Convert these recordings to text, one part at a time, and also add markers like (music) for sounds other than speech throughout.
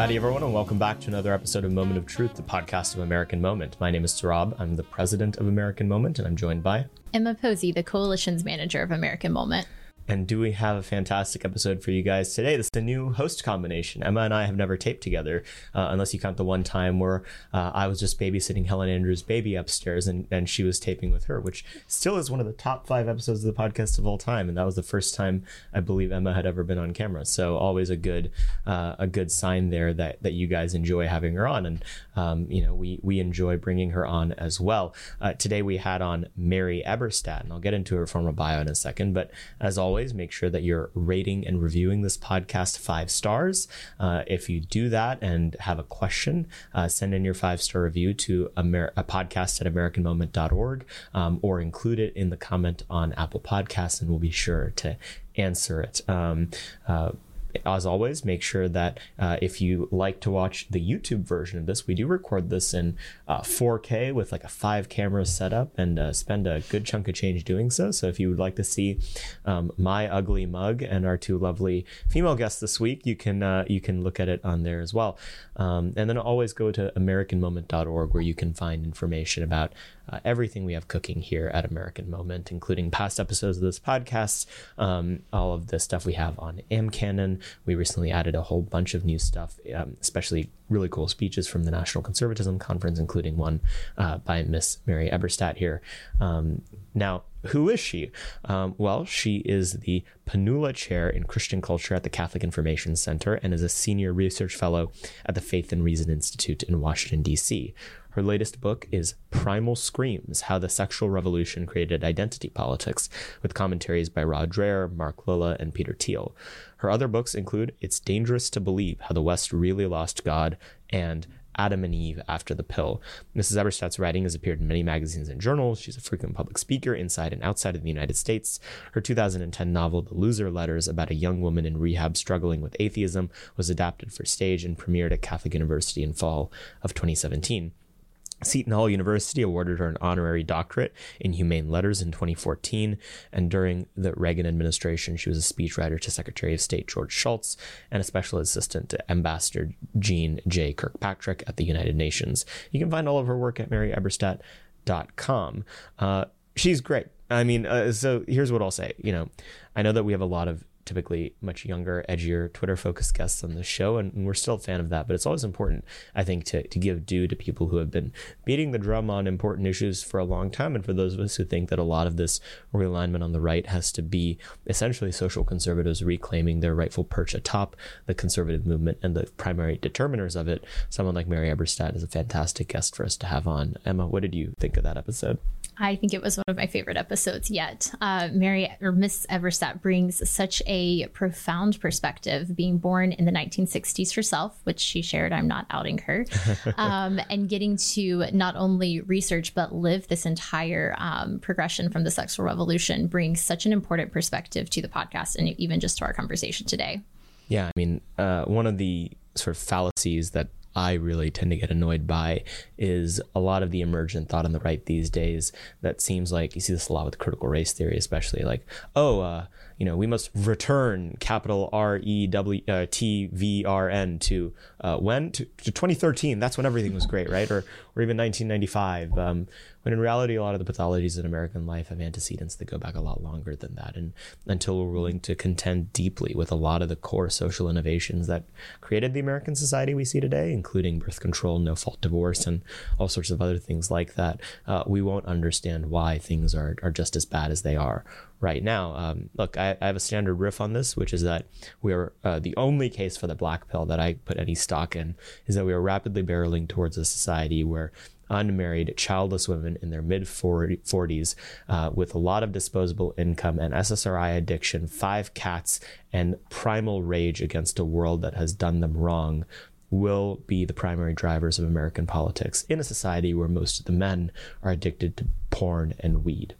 Howdy, everyone, and welcome back to another episode of Moment of Truth, the podcast of American Moment. My name is Saurabh. I'm the president of American Moment, and I'm joined by Emma Posey, the coalition's manager of American Moment. And do we have a fantastic episode for you guys today? This is a new host combination. Emma and I have never taped together, uh, unless you count the one time where uh, I was just babysitting Helen Andrews' baby upstairs and, and she was taping with her, which still is one of the top five episodes of the podcast of all time. And that was the first time I believe Emma had ever been on camera. So always a good uh, a good sign there that, that you guys enjoy having her on. And, um, you know, we, we enjoy bringing her on as well. Uh, today we had on Mary Eberstadt, and I'll get into her former bio in a second. But as always, always, make sure that you're rating and reviewing this podcast five stars. Uh, if you do that and have a question, uh, send in your five star review to Amer- a podcast at AmericanMoment.org um, or include it in the comment on Apple Podcasts, and we'll be sure to answer it. Um, uh, as always, make sure that uh, if you like to watch the YouTube version of this, we do record this in uh, 4K with like a five camera setup and uh, spend a good chunk of change doing so. So if you would like to see um, my ugly mug and our two lovely female guests this week, you can uh, you can look at it on there as well. Um, and then always go to AmericanMoment.org where you can find information about uh, everything we have cooking here at American Moment, including past episodes of this podcast, um, all of the stuff we have on AmCanon. We recently added a whole bunch of new stuff, um, especially really cool speeches from the National Conservatism Conference, including one uh, by Miss Mary Eberstadt here. Um, now, who is she? Um, well, she is the Panula Chair in Christian Culture at the Catholic Information Center and is a senior research fellow at the Faith and Reason Institute in Washington, D.C. Her latest book is Primal Screams How the Sexual Revolution Created Identity Politics, with commentaries by Rod Dreher, Mark Lilla, and Peter Thiel. Her other books include It's Dangerous to Believe How the West Really Lost God and Adam and Eve After the Pill. Mrs. Eberstadt's writing has appeared in many magazines and journals. She's a frequent public speaker inside and outside of the United States. Her 2010 novel, The Loser Letters, about a young woman in rehab struggling with atheism, was adapted for stage and premiered at Catholic University in fall of 2017. Seton Hall University awarded her an honorary doctorate in humane letters in 2014, and during the Reagan administration, she was a speechwriter to Secretary of State George Shultz and a special assistant to Ambassador Jeane J. Kirkpatrick at the United Nations. You can find all of her work at maryeberstadt.com. Uh, she's great. I mean, uh, so here's what I'll say. You know, I know that we have a lot of typically much younger, edgier, Twitter focused guests on the show, and we're still a fan of that. But it's always important, I think, to, to give due to people who have been beating the drum on important issues for a long time. And for those of us who think that a lot of this realignment on the right has to be essentially social conservatives reclaiming their rightful perch atop the conservative movement and the primary determiners of it, someone like Mary Eberstadt is a fantastic guest for us to have on. Emma, what did you think of that episode? I think it was one of my favorite episodes yet. Uh, Mary or Miss Eberstadt brings such a profound perspective, being born in the 1960s herself, which she shared. I'm not outing her, (laughs) um, and getting to not only research but live this entire um, progression from the sexual revolution brings such an important perspective to the podcast and even just to our conversation today. Yeah, I mean, uh, one of the sort of fallacies that I really tend to get annoyed by is a lot of the emergent thought on the right these days that seems like you see this a lot with critical race theory, especially like, oh, uh, you know, we must return capital R E W uh, T V R N to uh, when to, to, 2013. That's when everything was great, right? Or or even 1995. Um, when in reality, a lot of the pathologies in American life have antecedents that go back a lot longer than that. And until we're willing to contend deeply with a lot of the core social innovations that created the American society we see today, including birth control, no fault divorce, and all sorts of other things like that, uh, we won't understand why things are, are just as bad as they are right now. Um, look, I, I, have a standard riff on this, which is that we are uh, the only case for the black pill that I put any stock in is that we are rapidly barreling towards a society where unmarried, childless women in their mid 40s uh, with a lot of disposable income and SSRI addiction, five cats, and primal rage against a world that has done them wrong will be the primary drivers of American politics in a society where most of the men are addicted to porn and weed.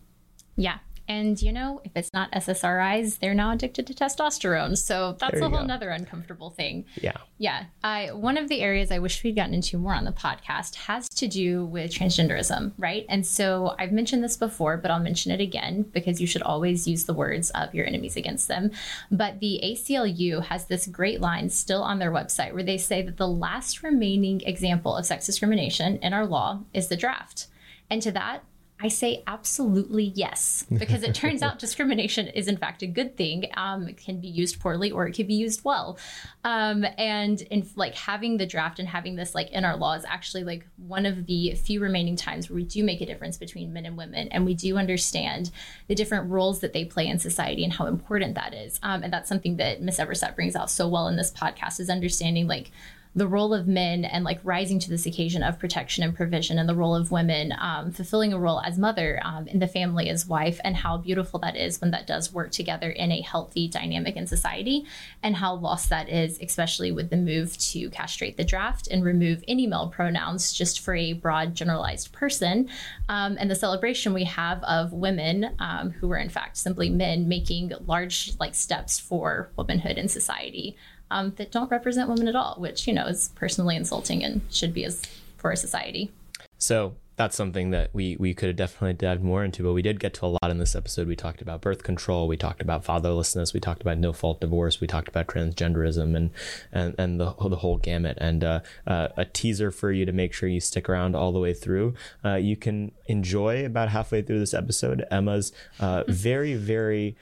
Yeah, And you know, if it's not SSRIs, they're now addicted to testosterone. So that's a whole go. nother uncomfortable thing. Yeah. Yeah. I, one of the areas I wish we'd gotten into more on the podcast has to do with transgenderism, right? And so I've mentioned this before, but I'll mention it again because you should always use the words of your enemies against them. But the ACLU has this great line still on their website where they say that the last remaining example of sex discrimination in our law is the draft. And to that, I say absolutely yes, because it turns out (laughs) discrimination is in fact a good thing. Um, it can be used poorly or it can be used well. Um, and in like having the draft and having this like in our law is actually like one of the few remaining times where we do make a difference between men and women, and we do understand the different roles that they play in society and how important that is. Um, and that's something that Miss Eberstadt brings out so well in this podcast is understanding like the role of men and like rising to this occasion of protection and provision and the role of women um, fulfilling a role as mother um, in the family as wife and how beautiful that is when that does work together in a healthy dynamic in society and how lost that is especially with the move to castrate the draft and remove any male pronouns just for a broad generalized person um, and the celebration we have of women um, who were in fact simply men making large like steps for womanhood in society um, that don't represent women at all, which you know is personally insulting and should be as for society. So that's something that we we could have definitely dived more into, but we did get to a lot in this episode. We talked about birth control, we talked about fatherlessness, we talked about no fault divorce, we talked about transgenderism, and and and the the whole gamut. And uh, uh, a teaser for you to make sure you stick around all the way through. Uh, you can enjoy about halfway through this episode Emma's uh, very very.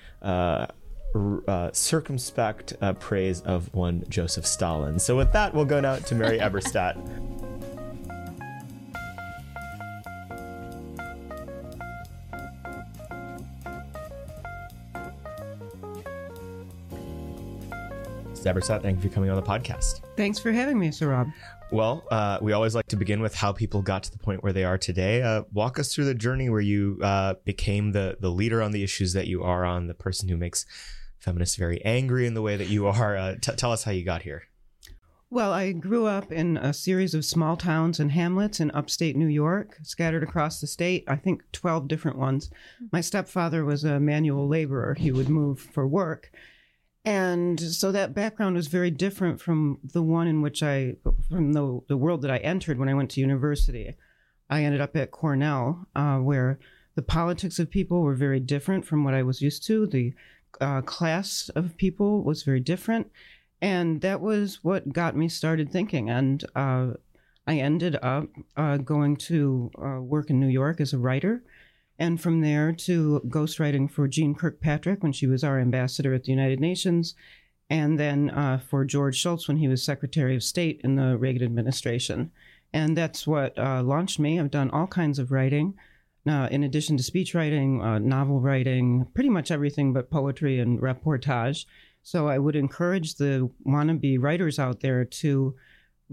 Uh, circumspect uh, praise of one Joseph Stalin. So, with that, we'll go now to Mary (laughs) Eberstadt. Eberstadt, thank you for coming on the podcast. Thanks for having me, Saurabh. Well, uh, we always like to begin with how people got to the point where they are today. Uh, walk us through the journey where you uh, became the the leader on the issues that you are on, the person who makes feminists very angry in the way that you are. Uh, t- tell us how you got here. Well, I grew up in a series of small towns and hamlets in upstate New York, scattered across the state, I think 12 different ones. My stepfather was a manual laborer. He would move for work. And so that background was very different from the one in which I, from the, the world that I entered when I went to university. I ended up at Cornell, uh, where the politics of people were very different from what I was used to. The uh, class of people was very different. And that was what got me started thinking. And uh, I ended up uh, going to uh, work in New York as a writer. And from there to ghostwriting for Jeane Kirkpatrick when she was our ambassador at the United Nations. And then uh, for George Shultz when he was Secretary of State in the Reagan administration. And that's what launched me. I've done all kinds of writing. Uh, in addition to speech writing, uh, novel writing, pretty much everything but poetry and reportage. So I would encourage the wannabe writers out there to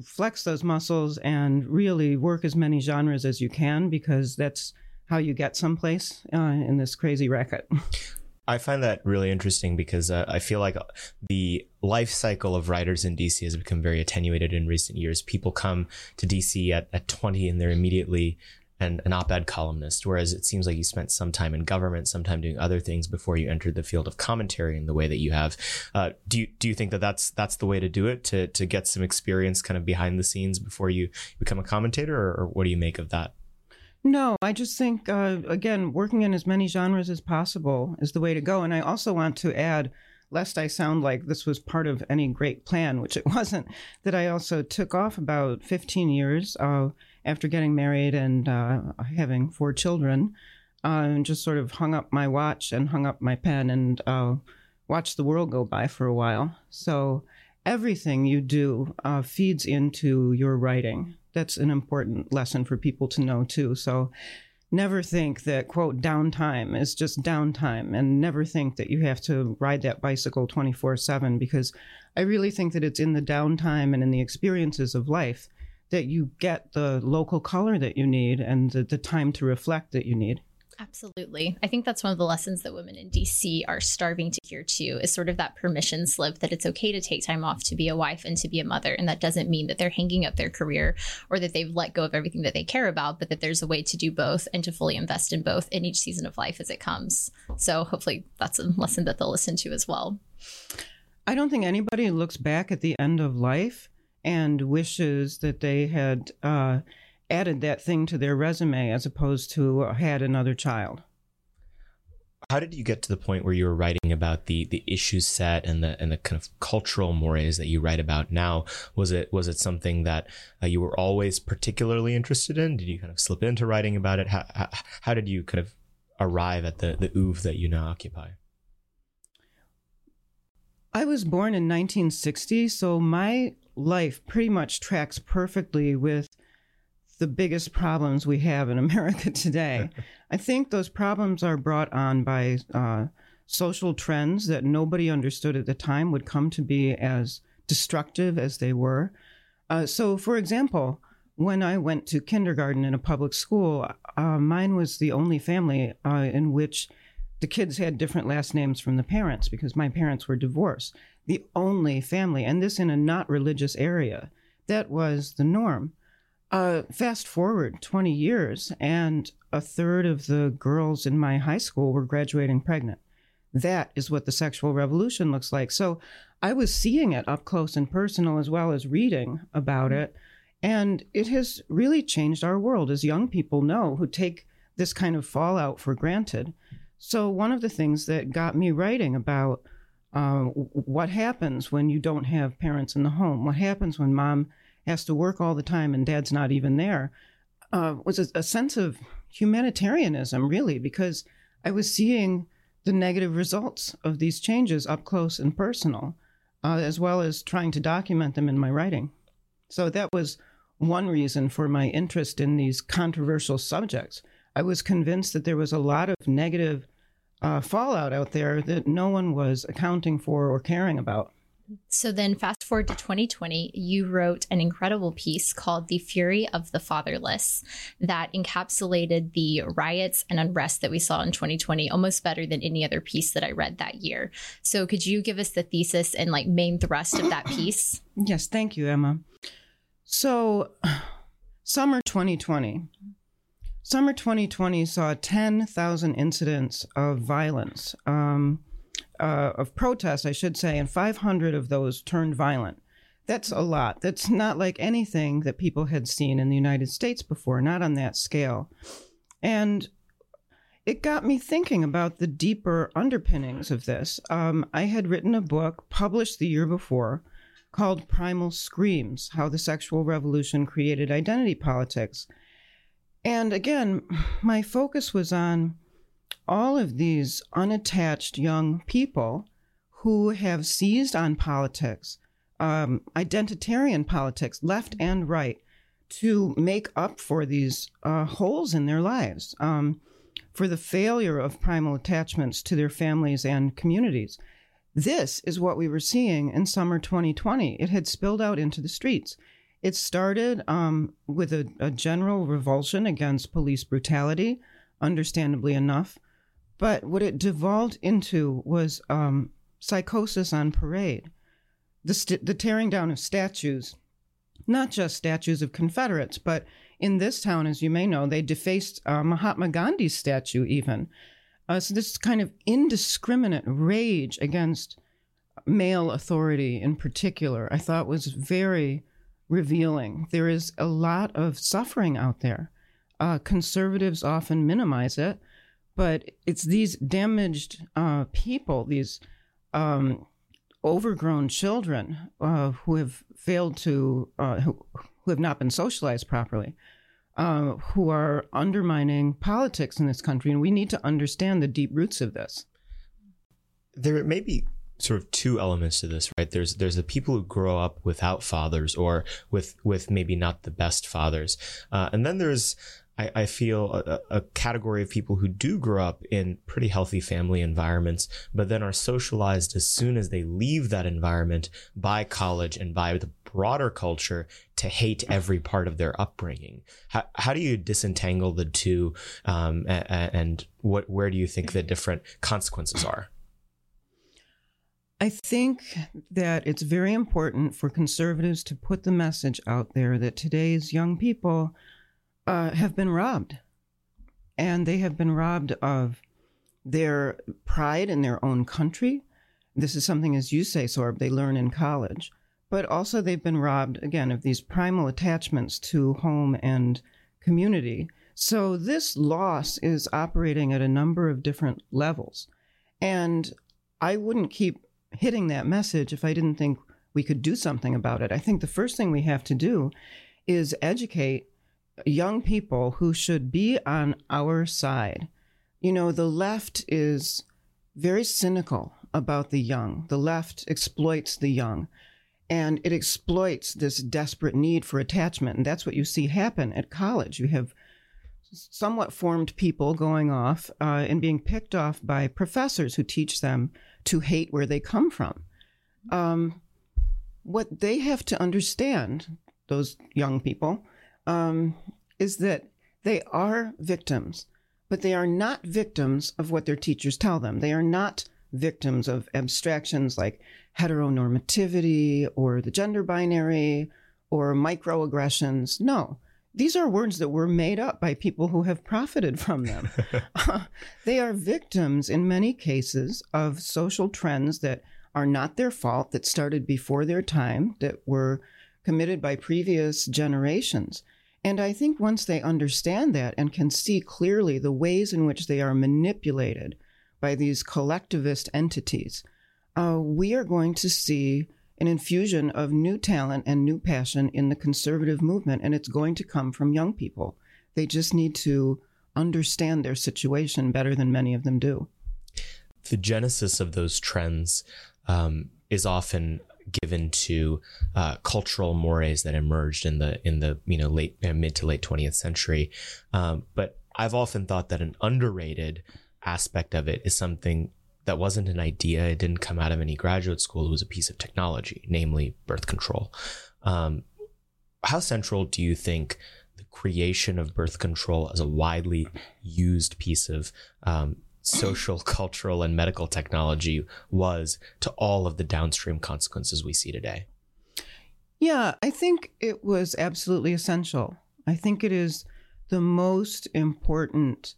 flex those muscles and really work as many genres as you can because that's how you get someplace uh, in this crazy racket. (laughs) I find that really interesting because uh, I feel like the life cycle of writers in DC has become very attenuated in recent years. People come to DC at, at 20 and they're immediately an, an op-ed columnist, whereas it seems like you spent some time in government, some time doing other things before you entered the field of commentary in the way that you have. Uh, do you do you think that that's that's the way to do it to to get some experience kind of behind the scenes before you become a commentator, or, or what do you make of that? No, I just think, uh, again, working in as many genres as possible is the way to go. And I also want to add, lest I sound like this was part of any great plan, which it (laughs) wasn't, that I also took off about 15 years uh, after getting married and uh, having four children, uh, just sort of hung up my watch and hung up my pen and uh, watched the world go by for a while. So everything you do uh, feeds into your writing that's an important lesson for people to know too. So never think that quote downtime is just downtime and never think that you have to ride that bicycle 24/7 because I really think that it's in the downtime and in the experiences of life that you get the local color that you need and the, the time to reflect that you need. Absolutely. I think that's one of the lessons that women in DC are starving to hear too is sort of that permission slip that it's okay to take time off to be a wife and to be a mother. And that doesn't mean that they're hanging up their career or that they've let go of everything that they care about, but that there's a way to do both and to fully invest in both in each season of life as it comes. So hopefully that's a lesson that they'll listen to as well. I don't think anybody looks back at the end of life and wishes that they had uh, added that thing to their resume as opposed to had another child. How did you get to the point where you were writing about the the issues set and the and the kind of cultural mores that you write about now? Was it was it something that uh, you were always particularly interested in? Did you kind of slip into writing about it? How how, how did you kind of arrive at the the oeuvre that you now occupy? I was born in 1960, so my life pretty much tracks perfectly with the biggest problems we have in (laughs) America today. (laughs) I think those problems are brought on by uh, social trends that nobody understood at the time would come to be as destructive as they were. Uh, so, for example, when I went to kindergarten in a public school, uh, mine was the only family uh, in which the kids had different last names from the parents because my parents were divorced. The only family, and this in a not religious area, that was the norm. Uh, fast forward 20 years, and a third of the girls in my high school were graduating pregnant. That is what the sexual revolution looks like. So I was seeing it up close and personal as well as reading about it. And it has really changed our world, as young people know who take this kind of fallout for granted. So, one of the things that got me writing about uh, what happens when you don't have parents in the home, what happens when mom has to work all the time and dad's not even there, uh, was a, a sense of humanitarianism, really, because I was seeing the negative results of these changes up close and personal, uh, as well as trying to document them in my writing. So that was one reason for my interest in these controversial subjects. I was convinced that there was a lot of negative uh, fallout out there that no one was accounting for or caring about. So then, fast forward to 2020, you wrote an incredible piece called The Fury of the Fatherless that encapsulated the riots and unrest that we saw in 2020 almost better than any other piece that I read that year. So, could you give us the thesis and like main thrust of that (clears throat) piece? Yes, thank you, Emma. So, summer 2020. Summer 2020 saw 10,000 incidents of violence. Um, uh, of protests, I should say, and 500 of those turned violent. That's a lot. That's not like anything that people had seen in the United States before, not on that scale. And it got me thinking about the deeper underpinnings of this. Um, I had written a book published the year before called Primal Screams How the Sexual Revolution Created Identity Politics. And again, my focus was on all of these unattached young people who have seized on politics, um, identitarian politics, left and right, to make up for these uh, holes in their lives, um, for the failure of primal attachments to their families and communities. This is what we were seeing in summer 2020. It had spilled out into the streets. It started um, with a, a general revulsion against police brutality, understandably enough. But what it devolved into was um, psychosis on parade, the, st- the tearing down of statues, not just statues of Confederates, but in this town, as you may know, they defaced uh, Mahatma Gandhi's statue even. Uh, so this kind of indiscriminate rage against male authority in particular, I thought was very revealing. There is a lot of suffering out there. Uh, conservatives often minimize it, but it's these damaged uh, people, these um, overgrown children uh, who have failed to, uh, who, who, have not been socialized properly, uh, who are undermining politics in this country. And we need to understand the deep roots of this. There may be sort of two elements to this, right? There's there's the people who grow up without fathers or with with maybe not the best fathers, uh, and then there's I, I feel a, a, category of people who do grow up in pretty healthy family environments, but then are socialized as soon as they leave that environment by college and by the broader culture to hate every part of their upbringing. How, how do you disentangle the two, um, and, and what where do you think the different consequences are? I think that it's very important for conservatives to put the message out there that today's young people uh, have been robbed. And they have been robbed of their pride in their own country. This is something, as you say, Saurabh, they learn in college. But also, they've been robbed, again, of these primal attachments to home and community. So, this loss is operating at a number of different levels. And I wouldn't keep hitting that message if I didn't think we could do something about it. I think the first thing we have to do is educate young people who should be on our side. You know, the left is very cynical about the young. The left exploits the young and it exploits this desperate need for attachment. And that's what you see happen at college. You have somewhat formed people going off uh, and being picked off by professors who teach them to hate where they come from. Um, what they have to understand, those young people, um, is that they are victims, but they are not victims of what their teachers tell them. They are not victims of abstractions like heteronormativity or the gender binary or microaggressions. No, these are words that were made up by people who have profited from them. (laughs) (laughs) they are victims, in many cases, of social trends that are not their fault, that started before their time, that were committed by previous generations. And I think once they understand that and can see clearly the ways in which they are manipulated by these collectivist entities, uh, we are going to see an infusion of new talent and new passion in the conservative movement, and it's going to come from young people. They just need to understand their situation better than many of them do. The genesis of those trends um, is often given to uh, cultural mores that emerged in the in the you know late uh, mid to late 20th century, um, but I've often thought that an underrated aspect of it is something that wasn't an idea. It didn't come out of any graduate school. It was a piece of technology, namely birth control. Um, how central do you think the creation of birth control as a widely used piece of um, social, (laughs) cultural, and medical technology was to all of the downstream consequences we see today? Yeah, I think it was absolutely essential. I think it is the most important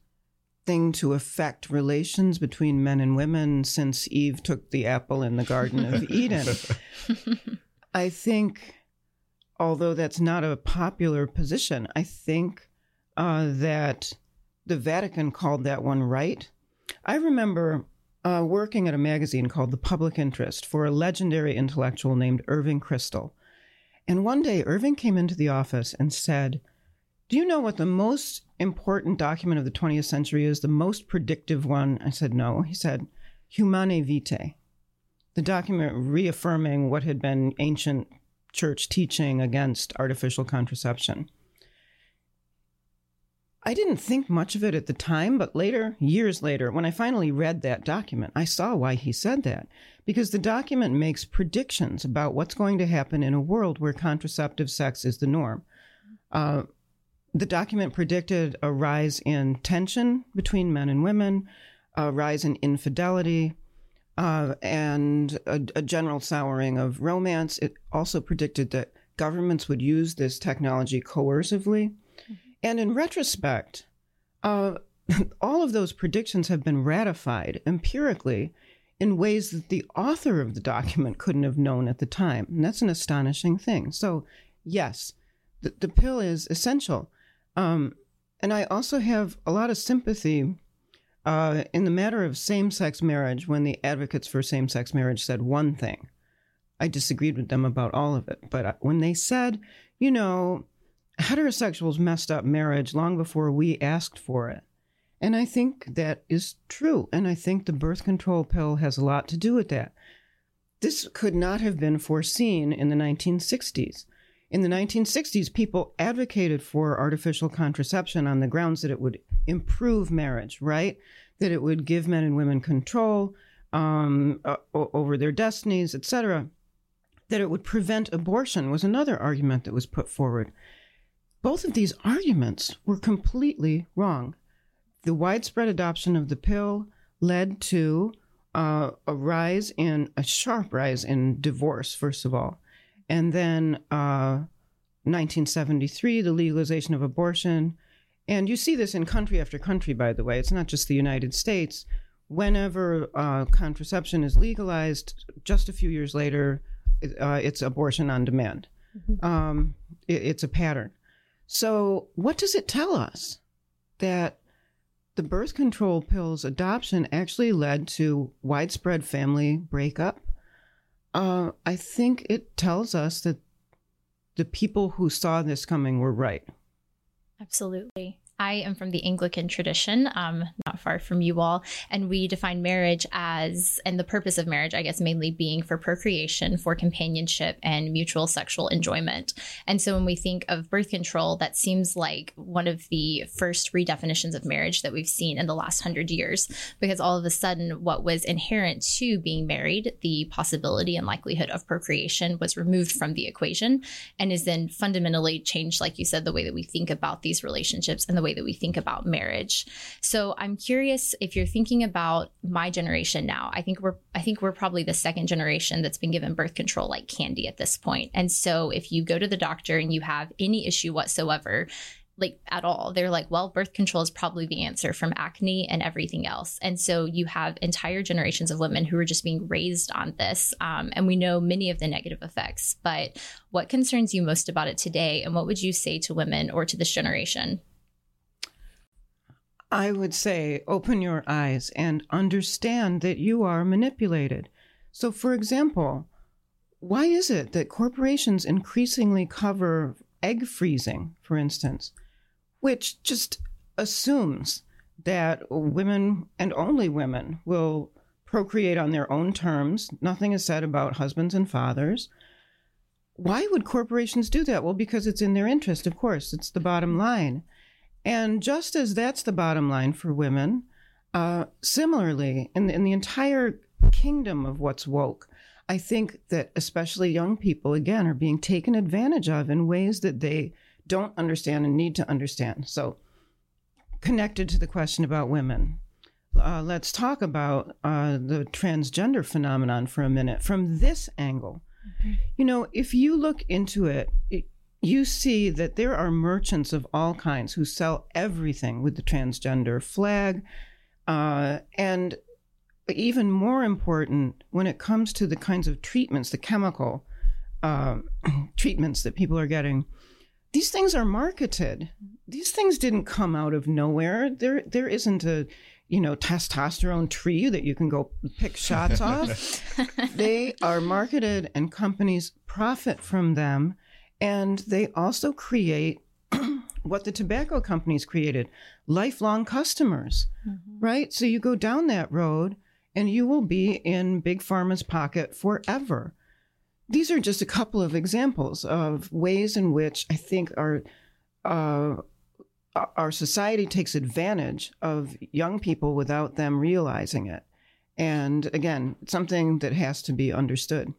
thing to affect relations between men and women since Eve took the apple in the Garden of (laughs) Eden. I think, although that's not a popular position, I think uh, that the Vatican called that one right. I remember uh, working at a magazine called The Public Interest for a legendary intellectual named Irving Kristol. And one day, Irving came into the office and said, Do you know what the most important document of the 20th century is, the most predictive one? I said, No. He said, Humanae Vitae, the document reaffirming what had been ancient church teaching against artificial contraception. I didn't think much of it at the time, but later, years later, when I finally read that document, I saw why he said that. Because the document makes predictions about what's going to happen in a world where contraceptive sex is the norm. Uh, the document predicted a rise in tension between men and women, a rise in infidelity, uh, and a, a, general souring of romance. It also predicted that governments would use this technology coercively. Mm-hmm. And in retrospect, uh, (laughs) all of those predictions have been ratified empirically in ways that the author of the document couldn't have known at the time. And that's an astonishing thing. So, yes, the, the pill is essential. Um, and I also have a lot of sympathy uh, in the matter of same sex marriage when the advocates for same sex marriage said one thing. I disagreed with them about all of it. But uh, when they said, you know, heterosexuals messed up marriage long before we asked for it. And I think that is true. And I think the birth control pill has a lot to do with that. This could not have been foreseen in the 1960s. In the 1960s, people advocated for artificial contraception on the grounds that it would improve marriage, right? That it would give men and women control um, uh, over their destinies, etc. that it would prevent abortion was another argument that was put forward. Both of these arguments were completely wrong. The widespread adoption of the pill led to uh, a rise in a sharp rise in divorce, first of all, and then uh, 1973, the legalization of abortion. And you see this in country after country, by the way. It's not just the United States. Whenever uh, contraception is legalized, just a few years later, uh, it's abortion on demand. Mm-hmm. Um, it, it's a pattern. So, what does it tell us? That the birth control pills adoption actually led to widespread family breakup. Uh, I think it tells us that the people who saw this coming were right. Absolutely. I am from the Anglican tradition, um, not far from you all, and we define marriage as, and the purpose of marriage, I guess, mainly being for procreation, for companionship, and mutual sexual enjoyment. And so when we think of birth control, that seems like one of the first redefinitions of marriage that we've seen in the last hundred years, because all of a sudden, what was inherent to being married, the possibility and likelihood of procreation, was removed from the equation and is then fundamentally changed, like you said, the way that we think about these relationships and the way that we think about marriage. So I'm curious if you're thinking about my generation now. I think we're I think we're probably the second generation that's been given birth control like candy at this point. And so if you go to the doctor and you have any issue whatsoever, like at all. They're like, well, birth control is probably the answer from acne and everything else. And so you have entire generations of women who are just being raised on this. Um, and we know many of the negative effects. But what concerns you most about it today? And what would you say to women or to this generation? I would say open your eyes and understand that you are manipulated. So, for example, why is it that corporations increasingly cover egg freezing, for instance, which just assumes that women and only women will procreate on their own terms? Nothing is said about husbands and fathers. Why would corporations do that? Well, because it's in their interest, of course, it's the bottom line. And just as that's the bottom line for women, uh, similarly, in the, in the entire kingdom of what's woke, I think that especially young people, again, are being taken advantage of in ways that they don't understand and need to understand. So, connected to the question about women, uh, let's talk about uh, the transgender phenomenon for a minute from this angle. Mm-hmm. You know, if you look into it, it you see that there are merchants of all kinds who sell everything with the transgender flag. Uh, and even more important, when it comes to the kinds of treatments, the chemical uh, (clears throat) treatments that people are getting, these things are marketed. These things didn't come out of nowhere. There, there isn't a, you know, testosterone tree that you can go pick shots off. (laughs) they are marketed, and companies profit from them and they also create (clears throat) what the tobacco companies created lifelong customers, mm-hmm. right? So you go down that road and you will be in Big Pharma's pocket forever. These are just a couple of examples of ways in which I think our uh, our society takes advantage of young people without them realizing it. And again, something that has to be understood.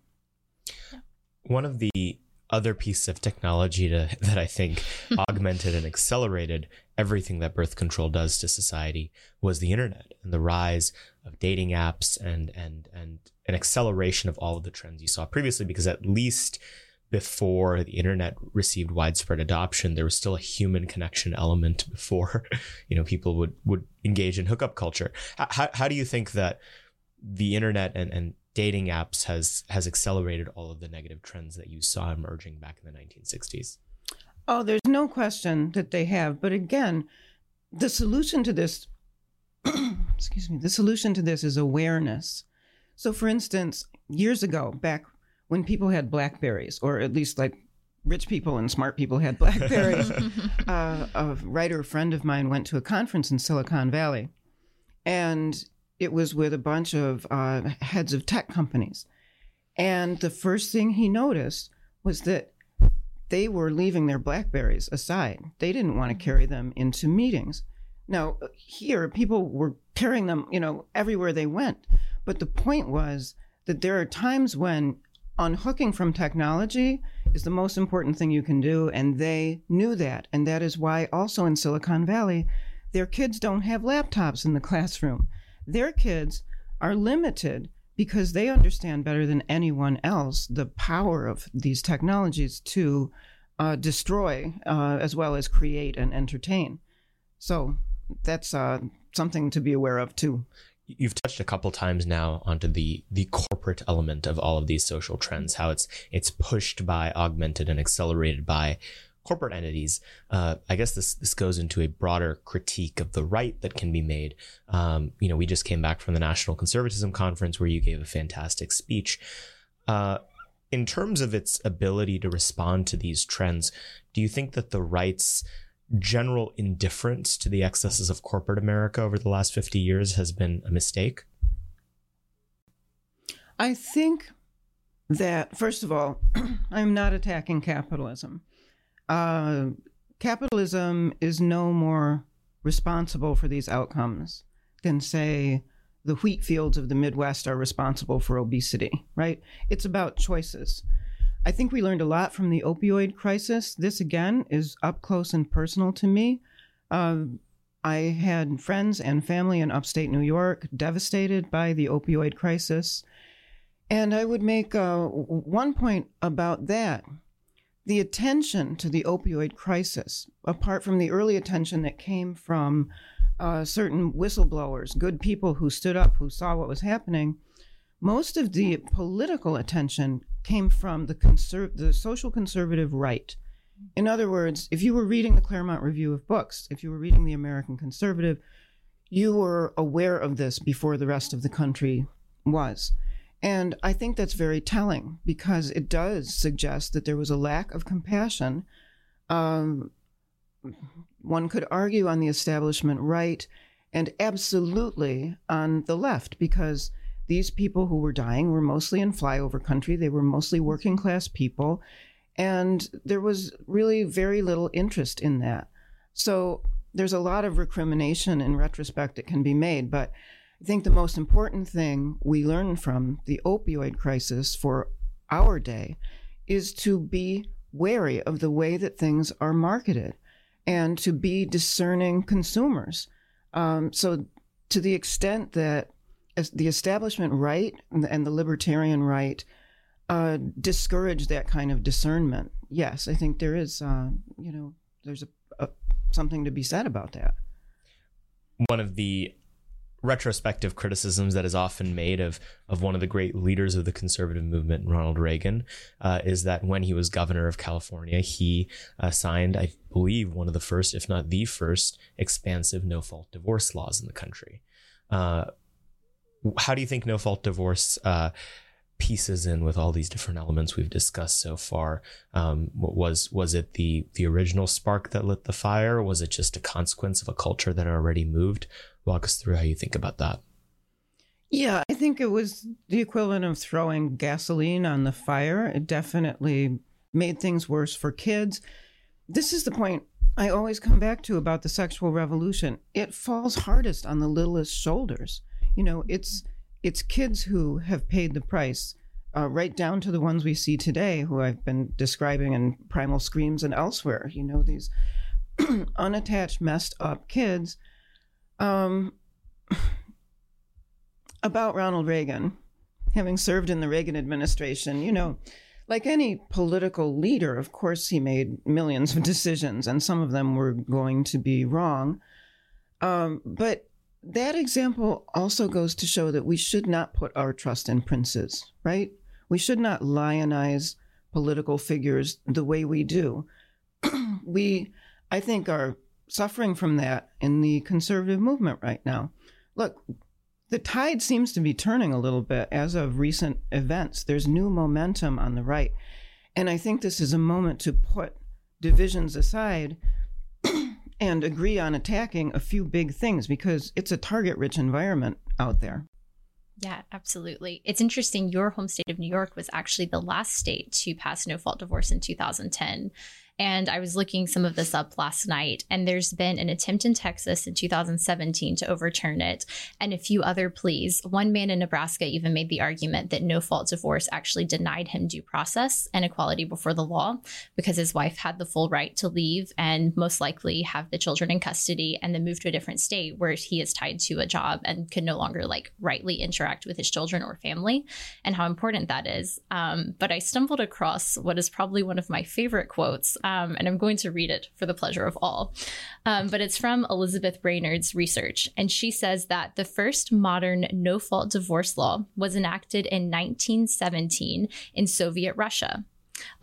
One of the other piece of technology to, (laughs) that I think (laughs) augmented and accelerated everything that birth control does to society was the internet and the rise of dating apps and and and an acceleration of all of the trends you saw previously because at least before the internet received widespread adoption there was still a human connection element (laughs) before you know people would would engage in hookup culture. How, how do you think that the internet and, and dating apps has has accelerated all of the negative trends that you saw emerging back in the 1960s. Oh, there's no question that they have, but again, the solution to this (clears throat) excuse me, the solution to this is awareness. So for instance, years ago, back when people had blackberries or at least like rich people and smart people had blackberries, (laughs) uh, a writer friend of mine went to a conference in Silicon Valley and it was with a bunch of uh, heads of tech companies. And the first thing he noticed was that they were leaving their Blackberries aside. They didn't want to carry them into meetings. Now, here, people were carrying them, you know, everywhere they went. But the point was that there are times when unhooking from technology is the most important thing you can do. And they knew that. And that is why also in Silicon Valley, their kids don't have laptops in the classroom. Their kids are limited because they understand better than anyone else the power of these technologies to uh, destroy uh, as well as create and entertain. So that's uh, something to be aware of too. You've touched a couple times now onto the the corporate element of all of these social trends, how it's it's pushed by, augmented, and accelerated by corporate entities. Uh, I guess this this goes into a broader critique of the right that can be made. Um, you know, we just came back from the National Conservatism Conference where you gave a fantastic speech. Uh, in terms of its ability to respond to these trends, do you think that the right's general indifference to the excesses of corporate America over the last 50 years has been a mistake? I think that, first of all, (clears throat) I'm not attacking capitalism. Uh, capitalism is no more responsible for these outcomes than, say, the wheat fields of the Midwest are responsible for obesity, right? It's about choices. I think we learned a lot from the opioid crisis. This, again, is up close and personal to me. Uh, I had friends and family in upstate New York devastated by the opioid crisis. And I would make uh, one point about that. The attention to the opioid crisis, apart from the early attention that came from uh, certain whistleblowers, good people who stood up, who saw what was happening, most of the political attention came from the conser- the social conservative right. In other words, if you were reading the Claremont Review of Books, if you were reading the American Conservative, you were aware of this before the rest of the country was. And I think that's very telling because it does suggest that there was a lack of compassion. Um, one could argue on the establishment right and absolutely on the left because these people who were dying were mostly in flyover country. They were mostly working class people. And there was really very little interest in that. So there's a lot of recrimination in retrospect that can be made. But I think the most important thing we learn from the opioid crisis for our day is to be wary of the way that things are marketed and to be discerning consumers. Um, so, to the extent that the establishment right and the libertarian right uh, discourage that kind of discernment. Yes, I think there is, uh, you know, there's a, a, something to be said about that. One of the retrospective criticisms that is often made of of one of the great leaders of the conservative movement, Ronald Reagan, uh, is that when he was governor of California, he uh, signed, I believe, one of the first, if not the first, expansive no fault divorce laws in the country. Uh, how do you think no fault divorce uh, pieces in with all these different elements we've discussed so far? Um, was was it the the original spark that lit the fire? Was it just a consequence of a culture that already moved? Walk us through how you think about that. Yeah, I think it was the equivalent of throwing gasoline on the fire. It definitely made things worse for kids. This is the point I always come back to about the sexual revolution. It falls hardest on the littlest shoulders you know, it's it's kids who have paid the price, uh, right down to the ones we see today, who I've been describing in Primal Screams and elsewhere. You know, these (clears throat) unattached, messed up kids. Um, (sighs) about Ronald Reagan, having served in the Reagan administration, you know, like any political leader, of course, he made millions of decisions, and some of them were going to be wrong. Um, but that example also goes to show that we should not put our trust in princes, right? We should not lionize political figures the way we do. (clears throat) we, I think, are suffering from that in the conservative movement right now. Look, the tide seems to be turning a little bit as of recent events. There's new momentum on the right. And I think this is a moment to put divisions aside (clears throat) and agree on attacking a few big things because it's a target rich environment out there. Yeah, absolutely. It's interesting. Your home state of New York was actually the last state to pass no fault divorce in 2010. And I was looking some of this up last night, and there's been an attempt in Texas in 2017 to overturn it, and a few other pleas. One man in Nebraska even made the argument that no fault divorce actually denied him due process and equality before the law because his wife had the full right to leave and most likely have the children in custody and then move to a different state where he is tied to a job and could no longer like rightly interact with his children or family and how important that is. Um, but I stumbled across what is probably one of my favorite quotes, um, and I'm going to read it for the pleasure of all. Um, but it's from Elizabeth Brainerd's research, and she says that the first modern no fault divorce law was enacted in 1917 in Soviet Russia.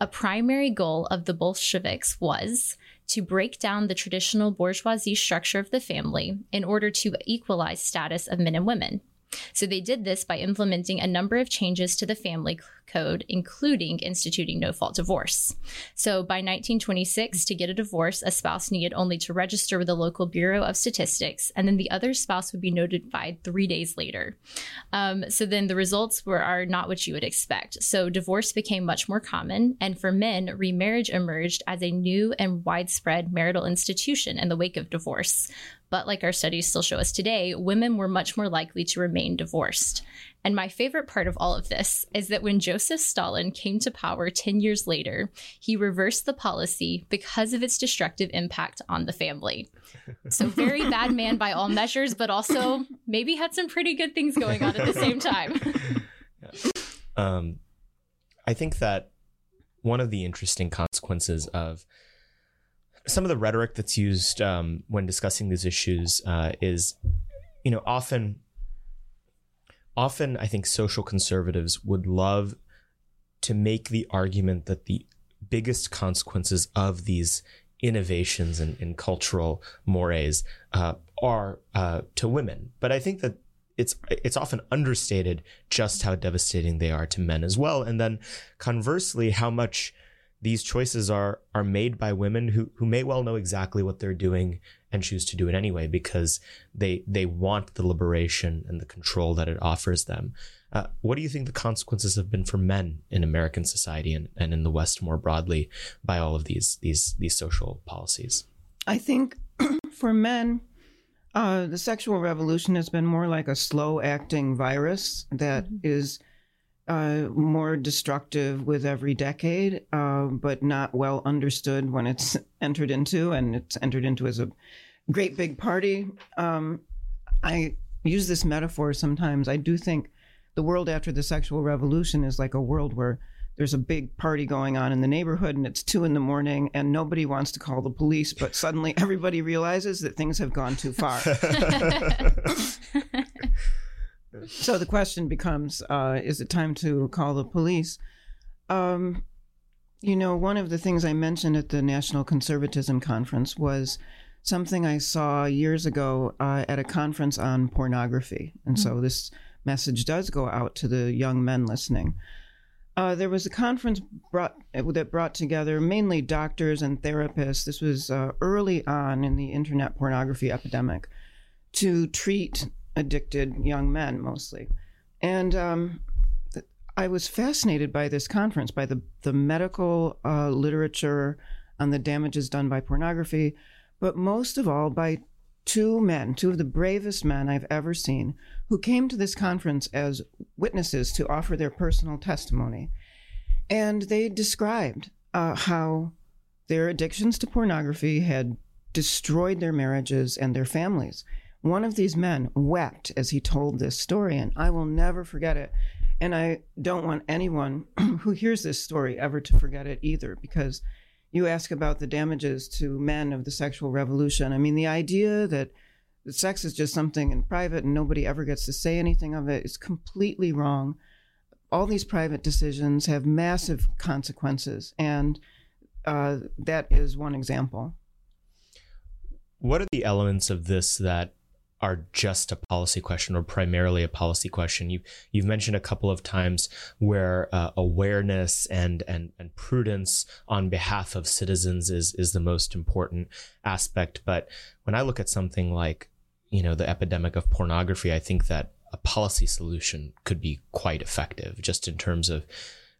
A primary goal of the Bolsheviks was to break down the traditional bourgeoisie structure of the family in order to equalize status of men and women. So they did this by implementing a number of changes to the family code, including instituting no fault divorce. So by 1926, to get a divorce, a spouse needed only to register with the local Bureau of Statistics, and then the other spouse would be notified three days later. Um, so then the results were are not what you would expect. So divorce became much more common, and for men, remarriage emerged as a new and widespread marital institution in the wake of divorce. But like our studies still show us today, women were much more likely to remain divorced. And my favorite part of all of this is that when Joseph Stalin came to power 10 years later, he reversed the policy because of its destructive impact on the family. So, very (laughs) bad man by all measures, but also maybe had some pretty good things going on at the same time. (laughs) um, I think that one of the interesting consequences of some of the rhetoric that's used um, when discussing these issues uh, is, you know, often, often I think social conservatives would love to make the argument that the biggest consequences of these innovations and in, in, cultural mores uh, are uh, to women. But I think that it's it's often understated just how devastating they are to men as well. And then conversely, how much these choices are are made by women who who may well know exactly what they're doing and choose to do it anyway because they they want the liberation and the control that it offers them. Uh, what do you think the consequences have been for men in American society and, and in the West more broadly by all of these these these social policies? I think (clears throat) for men, uh, the sexual revolution has been more like a slow acting virus that mm-hmm. is uh, more destructive with every decade, uh, but not well understood when it's (laughs) entered into, and it's entered into as a great big party. Um, I use this metaphor sometimes. I do think the world after the sexual revolution is like a world where there's a big party going on in the neighborhood and it's two in the morning and nobody wants to call the police, but suddenly (laughs) everybody realizes that things have gone too far. (laughs) so the question becomes uh, is it time to call the police? Um, you know, one of the things I mentioned at the National Conservatism Conference was something I saw years ago uh, at a conference on pornography. And mm-hmm. so this message does go out to the young men listening. Uh, there was a conference brought, that brought together mainly doctors and therapists. This was uh, early on in the internet pornography epidemic to treat addicted young men mostly. And um, I was fascinated by this conference, by the, the medical uh, literature on the damages done by pornography, but most of all by two men, two of the bravest men I've ever seen, who came to this conference as witnesses to offer their personal testimony. And they described uh, how their addictions to pornography had destroyed their marriages and their families. One of these men wept as he told this story, and I will never forget it. And I don't want anyone (clears throat) who hears this story ever to forget it either, because you ask about the damages to men of the sexual revolution. I mean, the idea that sex is just something in private and nobody ever gets to say anything of it is completely wrong. All these private decisions have massive consequences, and uh, that is one example. What are the elements of this that are just a policy question or primarily a policy question. You you've mentioned a couple of times where uh, awareness and and and prudence on behalf of citizens is is the most important aspect. But when I look at something like you know the epidemic of pornography, I think that a policy solution could be quite effective, just in terms of.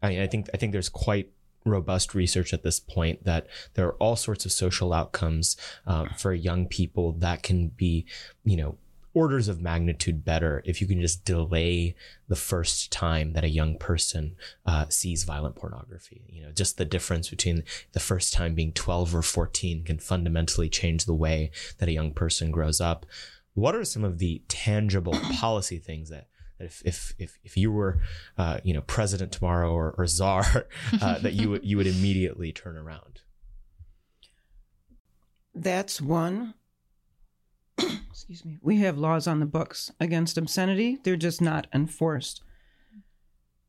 I mean, I think I think there's quite robust research at this point that there are all sorts of social outcomes um, for young people that can be, you know, orders of magnitude better if you can just delay the first time that a young person uh, sees violent pornography. You know, just the difference between the first time being 12 or 14 can fundamentally change the way that a young person grows up. What are some of the tangible (coughs) policy things that if if if, if you were uh, you know president tomorrow or, or czar (laughs) uh, that you would you would immediately turn around that's one (coughs) excuse me. We have laws on the books against obscenity. They're just not enforced.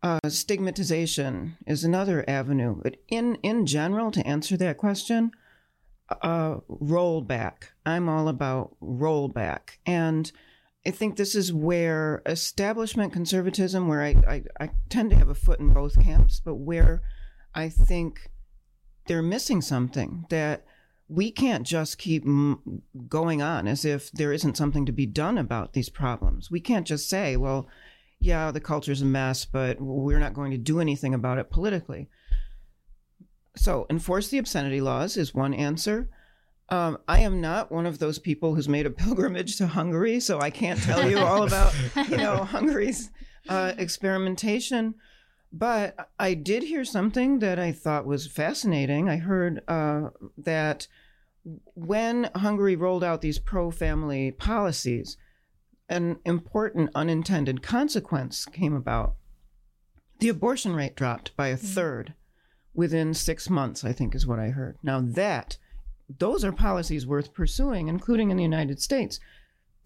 Uh, stigmatization is another avenue. But in in general to answer that question uh, rollback. I'm all about rollback. And I think this is where establishment conservatism, where I, I, I, tend to have a foot in both camps, but where I think they're missing something that we can't just keep m- going on as if there isn't something to be done about these problems. We can't just say, well, yeah, the culture's a mess, but we're not going to do anything about it politically. So, enforce the obscenity laws is one answer. Um, I am not one of those people who's made a (laughs) pilgrimage to Hungary, so I can't tell you all about you know (laughs) Hungary's uh, experimentation. But I did hear something that I thought was fascinating. I heard uh, that when Hungary rolled out these pro-family policies, an important unintended consequence came about. The abortion rate dropped by a mm-hmm. third within six months. I think is what I heard. Now that those are policies worth pursuing, including in the United States. (clears throat)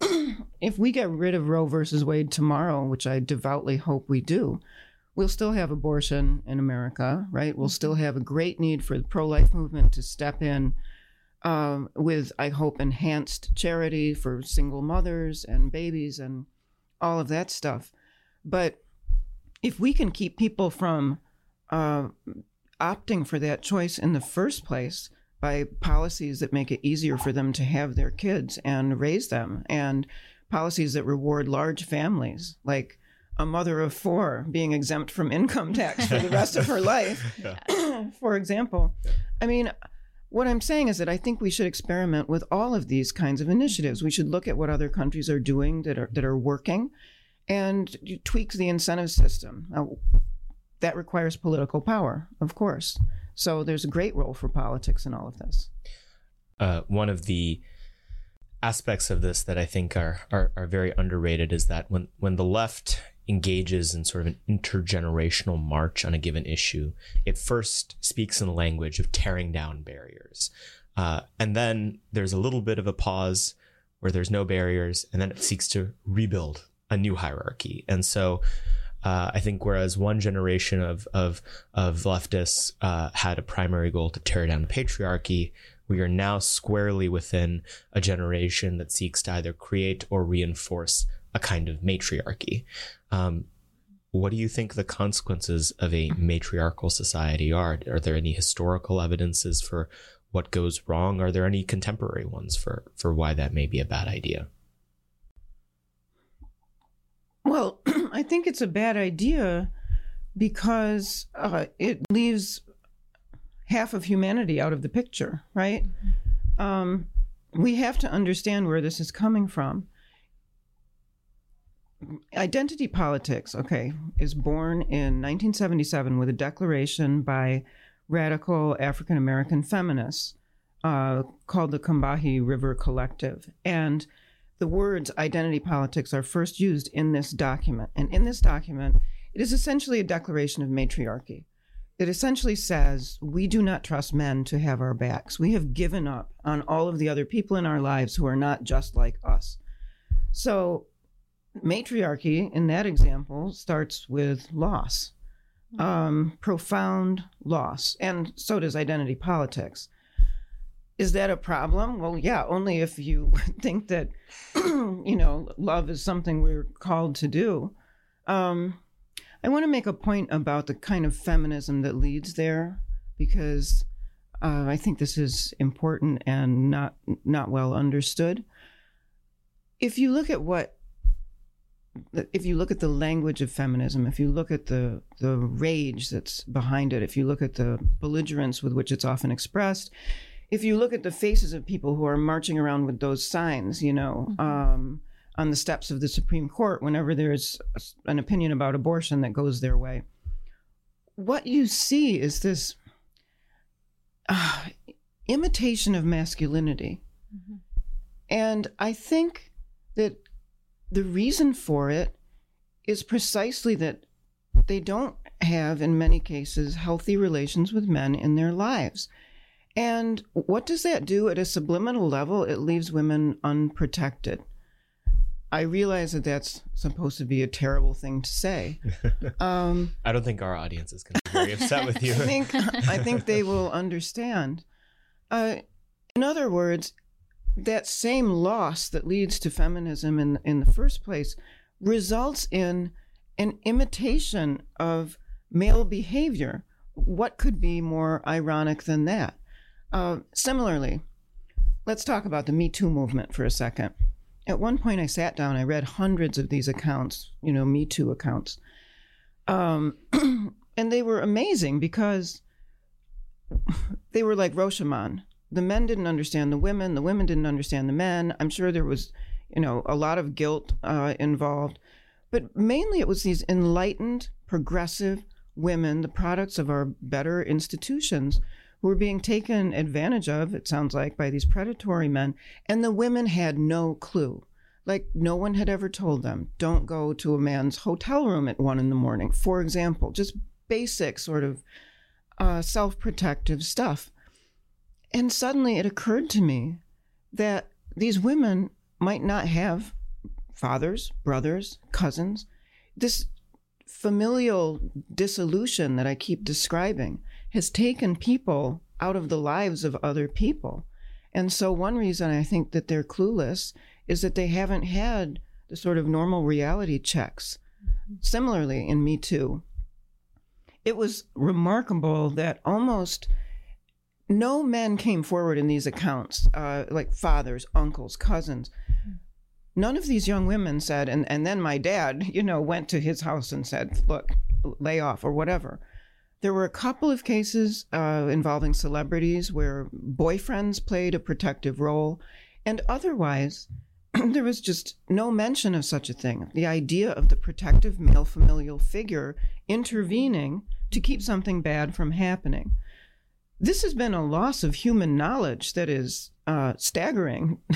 if we get rid of Roe versus Wade tomorrow, which I devoutly hope we do, we'll still have abortion in America, right? We'll still have a great need for the pro life movement to step in um, with, I hope, enhanced charity for single mothers and babies and all of that stuff. But if we can keep people from uh, opting for that choice in the first place, by policies that make it easier for them to have their kids and raise them, and policies that reward large families, like a mother of four being exempt from income tax for the rest of her (laughs) life, (clears throat) for example. I mean, what I'm saying is that I think we should experiment with all of these kinds of initiatives. We should look at what other countries are doing that are that are working, and tweak the incentive system. Now, that requires political power, of course. So there's a great role for politics in all of this. Uh, one of the aspects of this that I think are, are, are very underrated is that when when the left engages in sort of an intergenerational march on a given issue, it first speaks in the language of tearing down barriers, uh, and then there's a little bit of a pause where there's no barriers, and then it seeks to rebuild a new hierarchy, and so uh, I think whereas one generation of of of leftists uh, had a primary goal to tear down the patriarchy, we are now squarely within a generation that seeks to either create or reinforce a kind of matriarchy. Um, what do you think the consequences of a matriarchal society are? Are there any historical evidences for what goes wrong? Are there any contemporary ones for for why that may be a bad idea? Well, (clears throat) I think it's a bad idea because uh, it leaves half of humanity out of the picture, right? Um, we have to understand where this is coming from. Identity politics, okay, is born in 1977 with a declaration by radical African American feminists uh, called the Combahee River Collective. And the words identity politics are first used in this document. And in this document, it is essentially a declaration of matriarchy. It essentially says we do not trust men to have our backs. We have given up on all of the other people in our lives who are not just like us. So, matriarchy in that example starts with loss, um, profound loss. And so does identity politics. Is that a problem? Well, yeah, only if you (laughs) think that, (clears throat) you know, love is something we're called to do. Um, I want to make a point about the kind of feminism that leads there because uh, I think this is important and not not well understood. If you look at what if you look at the language of feminism, if you look at the the rage that's behind it, if you look at the belligerence with which it's often expressed, if you look at the faces of people who are marching around with those signs, you know, mm-hmm. um, on the steps of the Supreme Court whenever there's an opinion about abortion that goes their way, what you see is this uh, imitation of masculinity. Mm-hmm. And I think that the reason for it is precisely that they don't have, in many cases, healthy relations with men in their lives. And what does that do at a subliminal level? It leaves women unprotected. I realize that that's supposed to be a terrible thing to say. (laughs) Um, I don't think our audience is going to be very (laughs) upset with you. I think I think they will understand. Uh, in other words, that same loss that leads to feminism in in the first place results in an imitation of male behavior. What could be more ironic than that? Uh, similarly, let's talk about the Me Too movement for a second. At one point, I sat down, I read hundreds of these accounts, you know, Me Too accounts. Um, (clears throat) and they were amazing because they were like Rashomon the men didn't understand the women, the women didn't understand the men. I'm sure there was, you know, a lot of guilt uh, involved, but mainly it was these enlightened, progressive women, the products of our better institutions, who were being taken advantage of. It sounds like by these predatory men, and the women had no clue. Like no one had ever told them, don't go to a man's hotel room at one in the morning, for example. Just basic sort of uh, self protective stuff. And suddenly it occurred to me that these women might not have fathers, brothers, cousins. This familial dissolution that I keep describing has taken people out of the lives of other people. And so, one reason I think that they're clueless is that they haven't had the sort of normal reality checks. Similarly, in Me Too, it was remarkable that almost no men came forward in these accounts, uh, like fathers, uncles, cousins. None of these young women said, and, and then my dad, you know, went to his house and said, look, lay off or whatever. There were a couple of cases uh, involving celebrities where boyfriends played a protective role, and otherwise, (clears throat) there was just no mention of such a thing. The idea of the protective male familial figure intervening to keep something bad from happening this has been a loss of human knowledge that is uh, staggering. (laughs)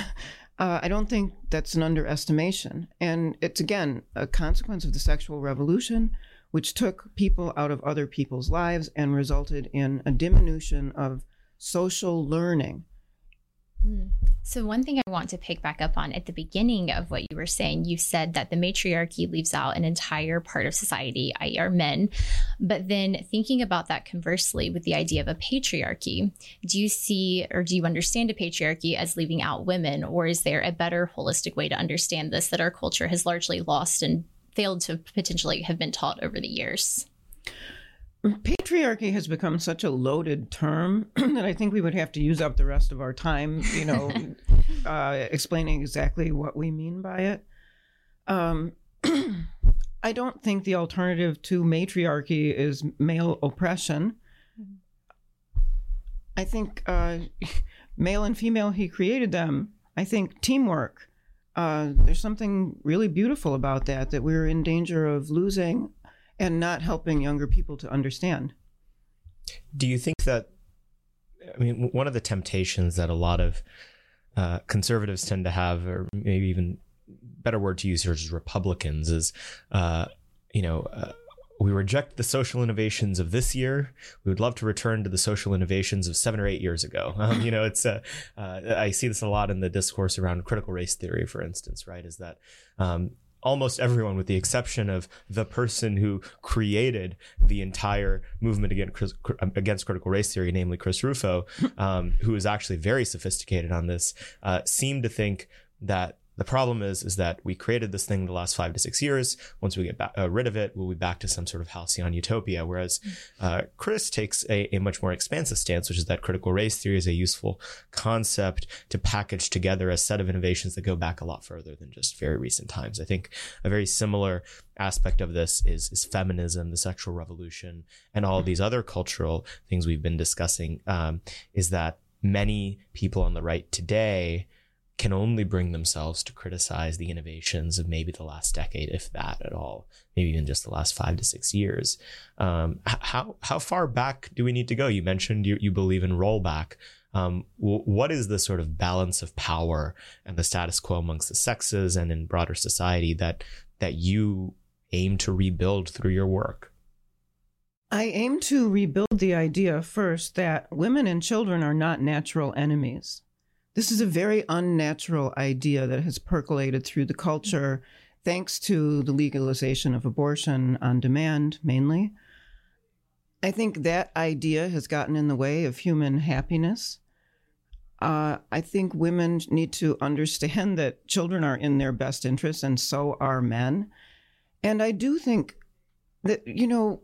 Uh, I don't think that's an underestimation. And it's, again, a consequence of the sexual revolution, which took people out of other people's lives and resulted in a diminution of social learning. Hmm. So, one thing I want to pick back up on at the beginning of what you were saying, you said that the matriarchy leaves out an entire part of society, i.e., our men. But then thinking about that conversely with the idea of a patriarchy, do you see or do you understand a patriarchy as leaving out women? Or is there a better holistic way to understand this that our culture has largely lost and failed to potentially have been taught over the years? Patriarchy has become such a loaded term (clears throat) that I think we would have to use up the rest of our time, you know, (laughs) uh, explaining exactly what we mean by it. Um, (clears throat) I don't think the alternative to matriarchy is male oppression. I think uh, male and female, he created them. I think teamwork. Uh, there's something really beautiful about that that we're in danger of losing and not helping younger people to understand. Do you think that? I mean, one of the temptations that a lot of uh, conservatives tend to have, or maybe even better word to use here is Republicans, is uh, you know. Uh, we reject the social innovations of this year. We would love to return to the social innovations of seven or eight years ago. (laughs) Um, you know, it's uh, uh, I see this a lot in the discourse around critical race theory, for instance. Right, is that um, almost everyone, with the exception of the person who created the entire movement against, against critical race theory, namely Chris Rufo, (laughs) um, who is actually very sophisticated on this, uh, seemed to think that The problem is, is that we created this thing the last five to six years. Once we get back, uh, rid of it, we'll be back to some sort of halcyon utopia. Whereas uh, Chris takes a, a, much more expansive stance, which is that critical race theory is a useful concept to package together a set of innovations that go back a lot further than just very recent times. I think a very similar aspect of this is, is feminism, the sexual revolution, and all these other cultural things we've been discussing. Um, is that many people on the right today can only bring themselves to criticize the innovations of maybe the last decade, if that at all, maybe even just the last five to six years. Um, how how far back do we need to go? You mentioned you, you believe in rollback. Um, what is the sort of balance of power and the status quo amongst the sexes and in broader society that that you aim to rebuild through your work? I aim to rebuild the idea first that women and children are not natural enemies this is a very unnatural idea that has percolated through the culture thanks to the legalization of abortion on demand, mainly. I think that idea has gotten in the way of human happiness. Uh, I think women need to understand that children are in their best interest, and so are men. And I do think that, you know,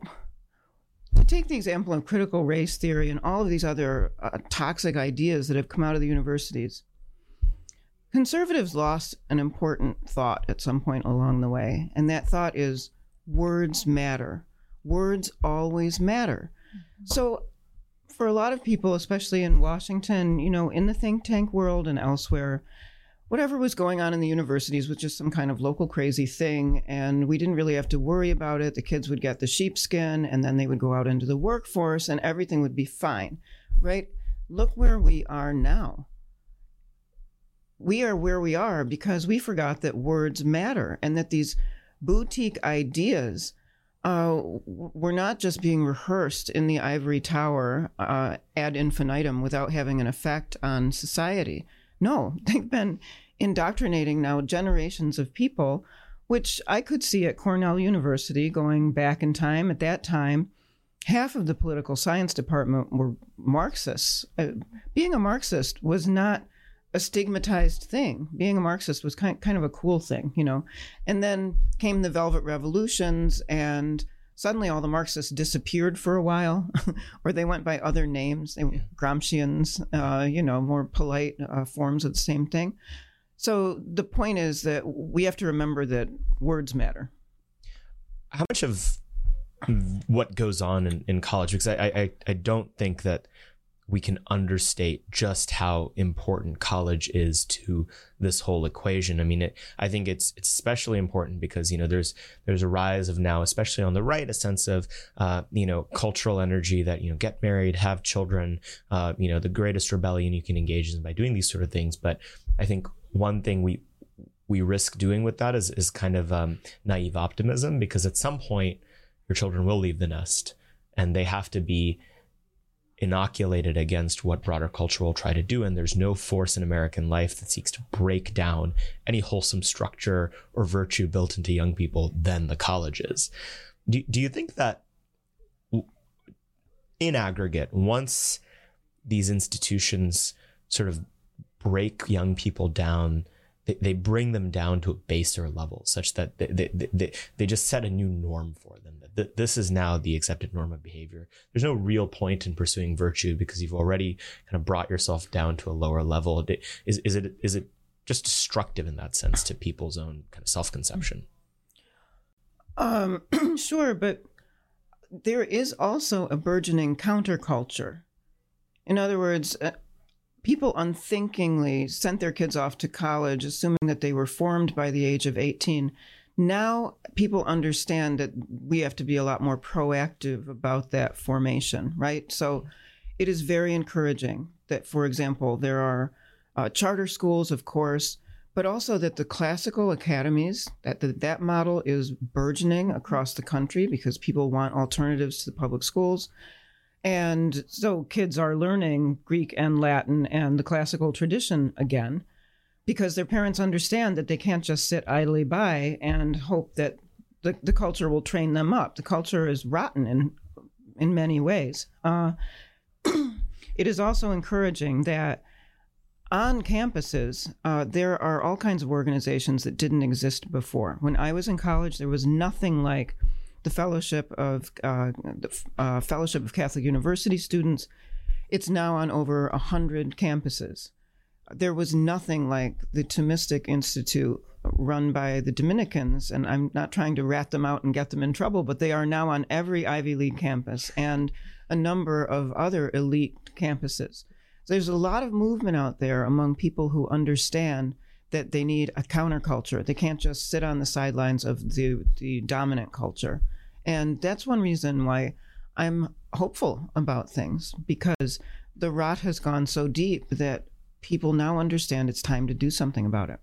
take the example of critical race theory and all of these other uh, toxic ideas that have come out of the universities, conservatives lost an important thought at some point along the way. And that thought is words matter. Words always matter. So, for a lot of people, especially in Washington, you know, in the think tank world and elsewhere, whatever was going on in the universities was just some kind of local crazy thing. And we didn't really have to worry about it. The kids would get the sheepskin and then they would go out into the workforce and everything would be fine, right? Look where we are now. We are where we are because we forgot that words matter and that these boutique ideas uh, were not just being rehearsed in the ivory tower uh, ad infinitum without having an effect on society. No, (laughs) they've been indoctrinating now generations of people, which I could see at Cornell University going back in time. At that time, half of the political science department were Marxists. Uh, being a Marxist was not a stigmatized thing. Being a Marxist was kind, kind of a cool thing, you know. And then came the Velvet Revolutions, and suddenly all the Marxists disappeared for a while, (laughs) or they went by other names. They Gramscians, uh, you know, more polite uh, forms of the same thing. So the point is that we have to remember that words matter. How much of what goes on in, in college? Because I, I, I don't think that we can understate just how important college is to this whole equation. I mean, it, I think it's it's especially important because you know there's there's a rise of now, especially on the right, a sense of uh, you know cultural energy that you know get married, have children. Uh, you know, the greatest rebellion you can engage in by doing these sort of things. But I think one thing we we risk doing with that is is kind of um, naive optimism because at some point your children will leave the nest and they have to be inoculated against what broader culture will try to do. And there's no force in american life that seeks to break down any wholesome structure or virtue built into young people than the colleges. Do, do you think that in aggregate once these institutions sort of break young people down they, they bring them down to a baser level such that they, they, they, they just set a new norm for them that this is now the accepted norm of behavior. There's no real point in pursuing virtue because you've already kind of brought yourself down to a lower level. Is, is it is it just destructive in that sense to people's own kind of self-conception? Um (clears throat) sure but there is also a burgeoning counterculture. In other words uh, people unthinkingly sent their kids off to college, assuming that they were formed by the age of 18. Now people understand that we have to be a lot more proactive about that formation, right? So it is very encouraging that, for example, there are uh, charter schools, of course, but also that the classical academies that the, that model is burgeoning across the country because people want alternatives to the public schools and so kids are learning Greek and Latin and the classical tradition again because their parents understand that they can't just sit idly by and hope that the, the culture will train them up. The culture is rotten in, in many ways. Uh, (clears throat) it is also encouraging that on campuses, uh, there are all kinds of organizations that didn't exist before. When I was in college, there was nothing like the Fellowship of uh, the uh, Fellowship of Catholic University Students. It's now on over a hundred campuses. There was nothing like the Thomistic Institute run by the Dominicans, and I'm not trying to rat them out and get them in trouble, but they are now on every Ivy League campus and a number of other elite campuses. There's a lot of movement out there among people who understand that they need a counterculture. They can't just sit on the sidelines of the, the dominant culture. And that's one reason why I'm hopeful about things because the rot has gone so deep that people now understand it's time to do something about it.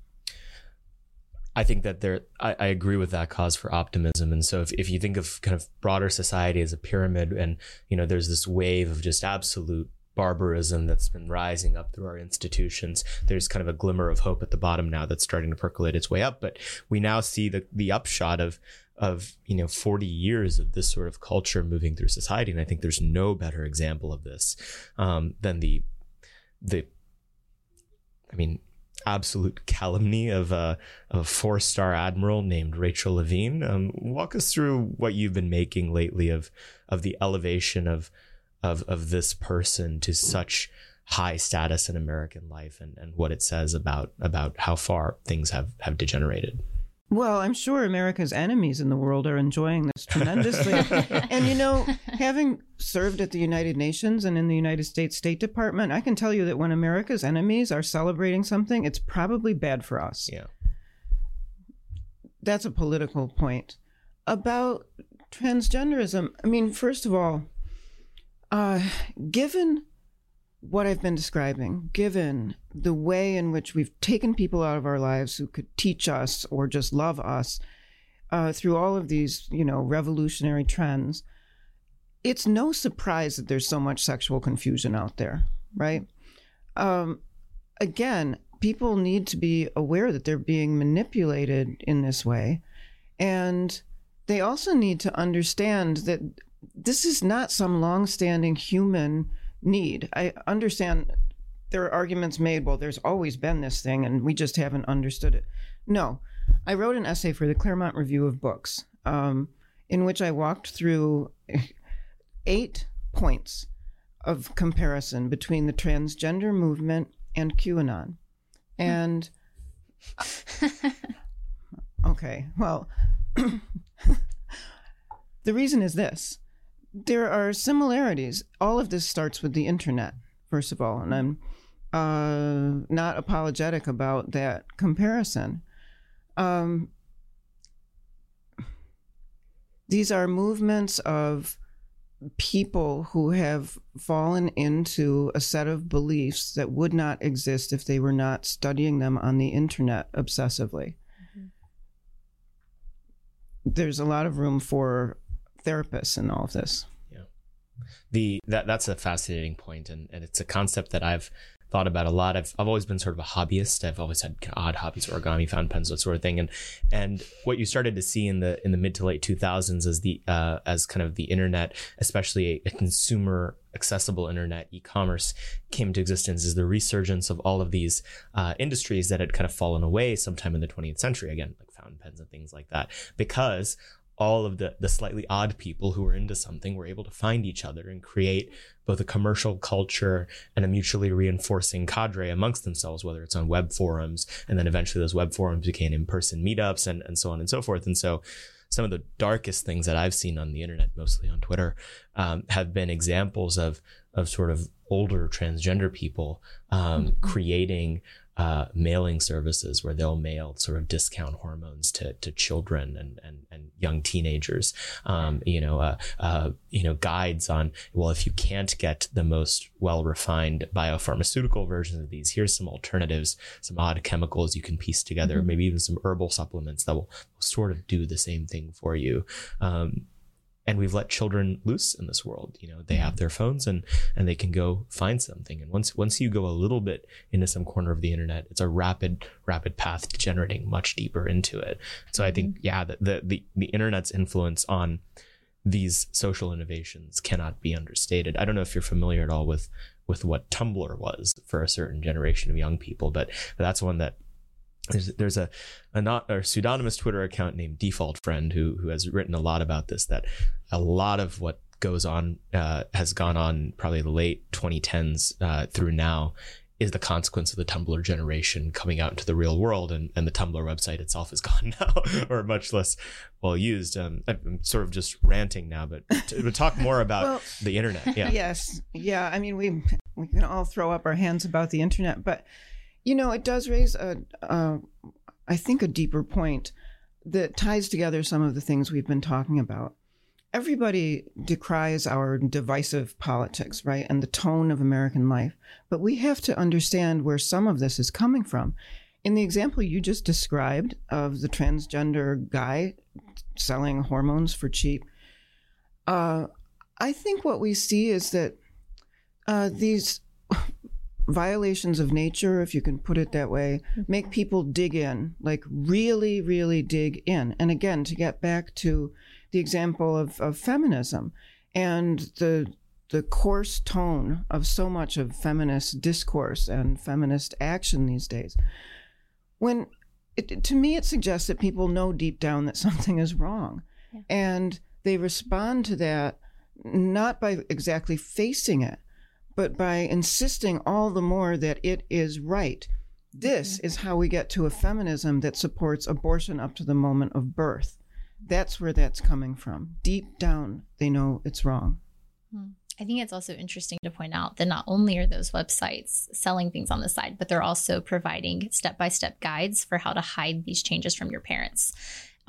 I think that there, I, I, agree with that cause for optimism. And so if, if you think of kind of broader society as a pyramid and, you know, there's this wave of just absolute barbarism that's been rising up through our institutions. There's kind of a glimmer of hope at the bottom now that's starting to percolate its way up. But we now see the, the upshot of, of, you know, 40 years of this sort of culture moving through society. And I think there's no better example of this um, than the, the, I mean, absolute calumny of a, a four star admiral named Rachel Levine. Um, walk us through what you've been making lately of of the elevation of of of this person to such high status in American life and, and what it says about about how far things have, have degenerated. Well, I'm sure America's enemies in the world are enjoying this tremendously. (laughs) and you know, having served at the United Nations and in the United States State Department, I can tell you that when America's enemies are celebrating something, it's probably bad for us. Yeah. That's a political point. About transgenderism, I mean, first of all, uh, given what I've been describing, given the way in which we've taken people out of our lives who could teach us or just love us uh, through all of these, you know, revolutionary trends, it's no surprise that there's so much sexual confusion out there, right? Um, again, people need to be aware that they're being manipulated in this way. And they also need to understand that this is not some long-standing human need. I understand there are arguments made, well, there's always been this thing and we just haven't understood it. No, I wrote an essay for the Claremont Review of Books um, in which I walked through (laughs) eight points of comparison between the transgender movement and QAnon. And (laughs) okay, well, (clears throat) the reason is this there are similarities. All of this starts with the internet, first of all, and I'm uh, not apologetic about that comparison. Um, these are movements of people who have fallen into a set of beliefs that would not exist if they were not studying them on the internet obsessively. Mm-hmm. There's a lot of room for therapists in all of this. Yeah, the that that's a fascinating point, and and it's a concept that I've thought about a lot. I've I've always been sort of a hobbyist. I've always had odd hobbies, origami, fountain pens, that sort of thing. And and what you started to see in the in the mid to late two thousands as the uh, as kind of the internet, especially a, a consumer accessible internet e-commerce came into existence is the resurgence of all of these uh, industries that had kind of fallen away sometime in the 20th century again like fountain pens and things like that because all of the the slightly odd people who were into something were able to find each other and create both a commercial culture and a mutually reinforcing cadre amongst themselves, whether it's on web forums, and then eventually those web forums became in-person meetups and, and so on and so forth. And so some of the darkest things that I've seen on the internet, mostly on Twitter, um, have been examples of of sort of older transgender people um, mm-hmm. creating uh, mailing services where they'll mail sort of discount hormones to, to children and, and, and young teenagers. Um, you know, uh, uh, you know, guides on well, if you can't get the most well refined biopharmaceutical versions of these, here's some alternatives, some odd chemicals you can piece together, mm-hmm. maybe even some herbal supplements that will, will, sort of do the same thing for you. Um, and we've let children loose in this world you know they have their phones and and they can go find something and once once you go a little bit into some corner of the internet it's a rapid rapid path to generating much deeper into it so i think mm-hmm. yeah the the the, the internet's influence on these social innovations cannot be understated. I don't know if you're familiar at all with with what Tumblr was for a certain generation of young people, but, but that's one that there's, there's a, a not pseudonymous Twitter account named Default Friend who who has written a lot about this. That a lot of what goes on uh, has gone on probably the late 2010s uh, through now is the consequence of the Tumblr generation coming out into the real world, and, and the Tumblr website itself is (laughs) gone now, or much less well used. Um, I'm sort of just ranting now, but to, to talk more (laughs) about well, the internet. Yeah. (laughs) Yes. Yeah. I mean, we we can all throw up our hands about the internet, but you know, it does raise a, I think, a deeper point that ties together some of the things we've been talking about everybody decries our divisive politics, right? And the tone of American life. But we have to understand where some of this is coming from. In the example you just described of the transgender guy selling hormones for cheap, uh, I think what we see is that uh, these violations of nature, if you can put it that way, make people dig in, like really, really dig in. And again, to get back to the example of, of feminism and the the coarse tone of so much of feminist discourse and feminist action these days. When it, to me, it suggests that people know deep down that (laughs) something is wrong, yeah. and they respond to that not by exactly facing it, but by insisting all the more that it is right. This mm-hmm. is how we get to a feminism that supports abortion up to the moment of birth. That's where that's coming from. Deep down, they know it's wrong. Hmm. I think it's also interesting to point out that not only are those websites selling things on the side, but they're also providing step by step guides for how to hide these changes from your parents,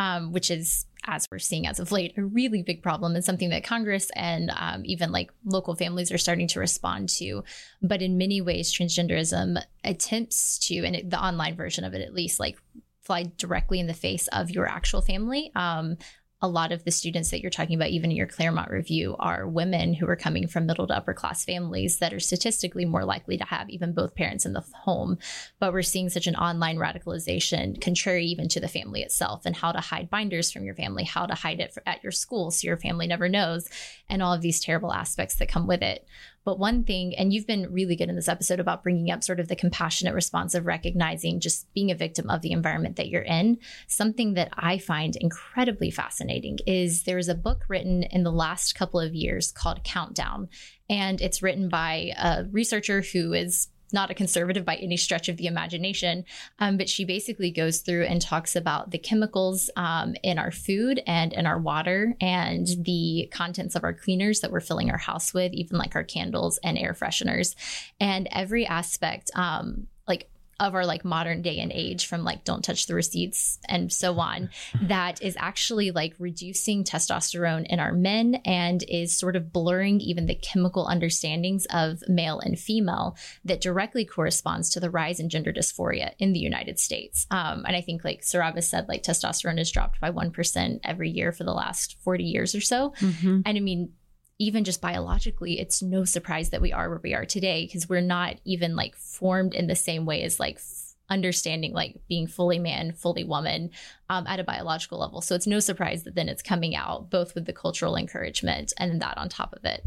um, which is, as we're seeing as of late, a really big problem and something that Congress and um, even like local families are starting to respond to. But in many ways, transgenderism attempts to, and it, the online version of it at least, like fly directly in the face of your actual family. Um, a lot of the students that you're talking about, even in your Claremont review, are women who are coming from middle to upper class families that are statistically more likely to have even both parents in the home. But we're seeing such an online radicalization, contrary even to the family itself, and how to hide binders from your family, how to hide it at your school so your family never knows, and all of these terrible aspects that come with it. But one thing, and you've been really good in this episode about bringing up sort of the compassionate response of recognizing just being a victim of the environment that you're in. Something that I find incredibly fascinating is there's a book written in the last couple of years called Countdown. And it's written by a researcher who is not a conservative by any stretch of the imagination, um, but she basically goes through and talks about the chemicals um, in our food and in our water and the contents of our cleaners that we're filling our house with, even like our candles and air fresheners, and every aspect. Um, like of our like modern day and age from like don't touch the receipts and so on (laughs) that is actually like reducing testosterone in our men and is sort of blurring even the chemical understandings of male and female that directly corresponds to the rise in gender dysphoria in the United States. Um, and I think like Saurabh said, like testosterone has dropped by 1% every year for the last 40 years or so. Mm-hmm. And I mean, even just biologically, it's no surprise that we are where we are today because we're not even like formed in the same way as like f- understanding like being fully man, fully woman um, at a biological level. So it's no surprise that then it's coming out both with the cultural encouragement and that on top of it.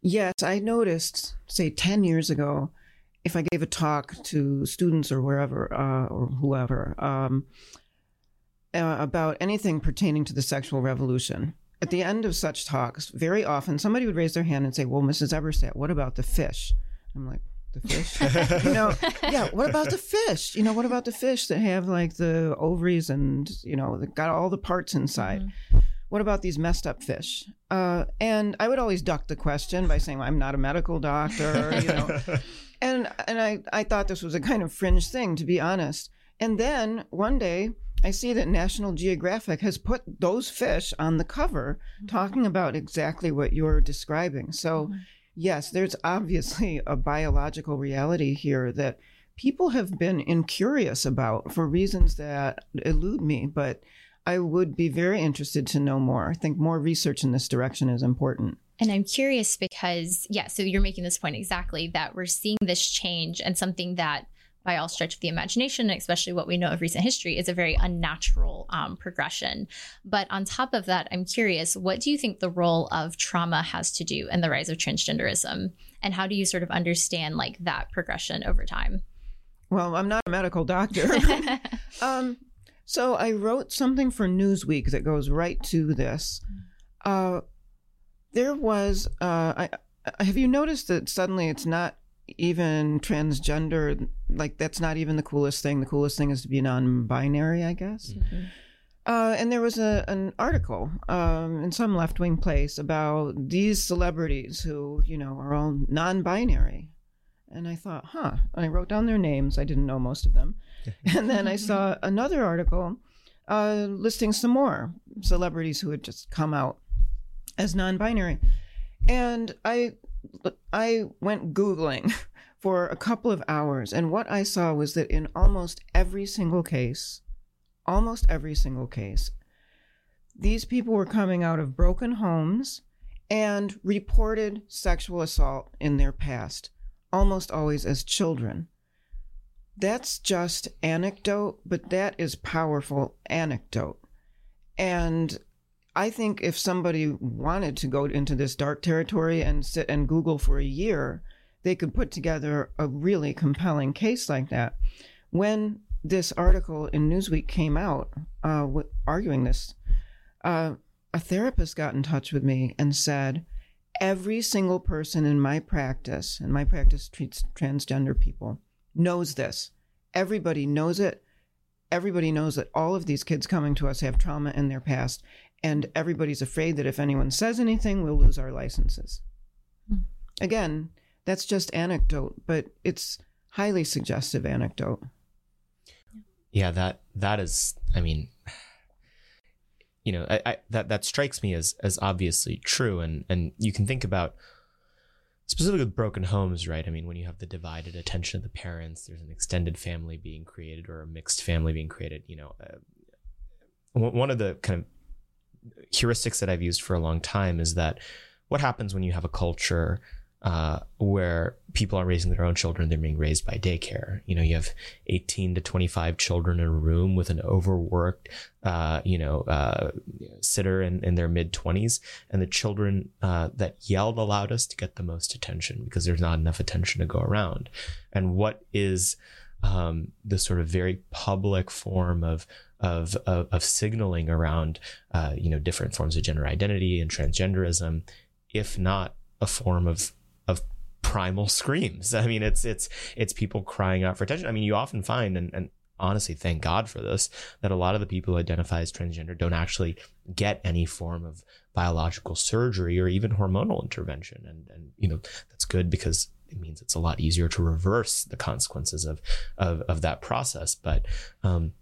Yes, I noticed, say, 10 years ago, if I gave a talk to students or wherever uh, or whoever um, uh, about anything pertaining to the sexual revolution, at the end of such talks, very often somebody would raise their hand and say, Well, Mrs. Eberstadt, what about the fish? I'm like, the fish? (laughs) you know, yeah, what about the fish? You know, what about the fish that have like the ovaries and, you know, that got all the parts inside? Mm-hmm. What about these messed up fish? Uh, and I would always duck the question by saying, well, I'm not a medical doctor, you know. (laughs) and and I, I thought this was a kind of fringe thing, to be honest. And then one day, I see that National Geographic has put those fish on the cover mm-hmm. talking about exactly what you're describing. So, mm-hmm. yes, there's obviously (laughs) a biological reality here that people have been incurious about for reasons that elude me, but I would be very interested to know more. I think more research in this direction is important. And I'm curious because, yeah, so you're making this point exactly that we're seeing this change and something that by all stretch of the imagination, especially what we know of recent history, is a very unnatural um, progression. But on top of that, I'm curious, what do you think the role of trauma has to do in the rise of transgenderism? And how do you sort of understand like that progression over time? Well, I'm not a medical doctor. (laughs) (laughs) um, so I wrote something for Newsweek that goes right to this. Uh, there was, uh, I, have you noticed that suddenly it's not even transgender like that's not even the coolest thing. The coolest thing is to be non-binary i guess. Mm-hmm. uh, and there was a, an article um, in some left-wing place about these celebrities who you know are all non-binary. And i thought huh. And i wrote down their names. I didn't know most of them. (laughs) And then i saw another article uh, listing some more celebrities who had just come out as non-binary. And i I went Googling (laughs) for a couple of hours, and what I saw was that in almost every single case, almost every single case, these people were coming out of broken homes and reported sexual assault in their past, almost always as children. That's just anecdote, but that is powerful anecdote. And I think if somebody wanted to go into this dark territory and sit and Google for a year, they could put together a really compelling case like that. When this article in Newsweek came out, uh, arguing this, uh, a therapist got in touch with me and said, Every single person in my practice, and my practice treats transgender people, knows this. Everybody knows it. Everybody knows that all of these kids coming to us have trauma in their past, and everybody's afraid that if anyone says anything, we'll lose our licenses. Hmm. Again, that's just anecdote, but it's highly suggestive anecdote. Yeah, that that is. I mean, you know, I, I, that that strikes me as as obviously true, and and you can think about specifically with broken homes, right? I mean, when you have the divided attention of the parents, there's an extended family being created or a mixed family being created. You know, uh, one of the kind of heuristics that I've used for a long time is that what happens when you have a culture uh, where people aren't raising their own children, they're being raised by daycare. You know, you have 18 to 25 children in a room with an overworked, uh, you know, uh, sitter in, in their mid 20s, and the children uh, that yell the loudest get the most attention because there's not enough attention to go around. And what is um, the sort of very public form of of, of, of signaling around, uh, you know, different forms of gender identity and transgenderism, if not a form of, of primal (laughs) screams. I mean, it's, it's, it's people crying out for attention. I mean, you often find, and, and honestly, thank God for this, that a lot of the people who identify as transgender don't actually get any form of biological surgery or even hormonal intervention. And, and, you know, that's good because it means it's a lot easier to reverse the consequences of, of, of that process. But, um,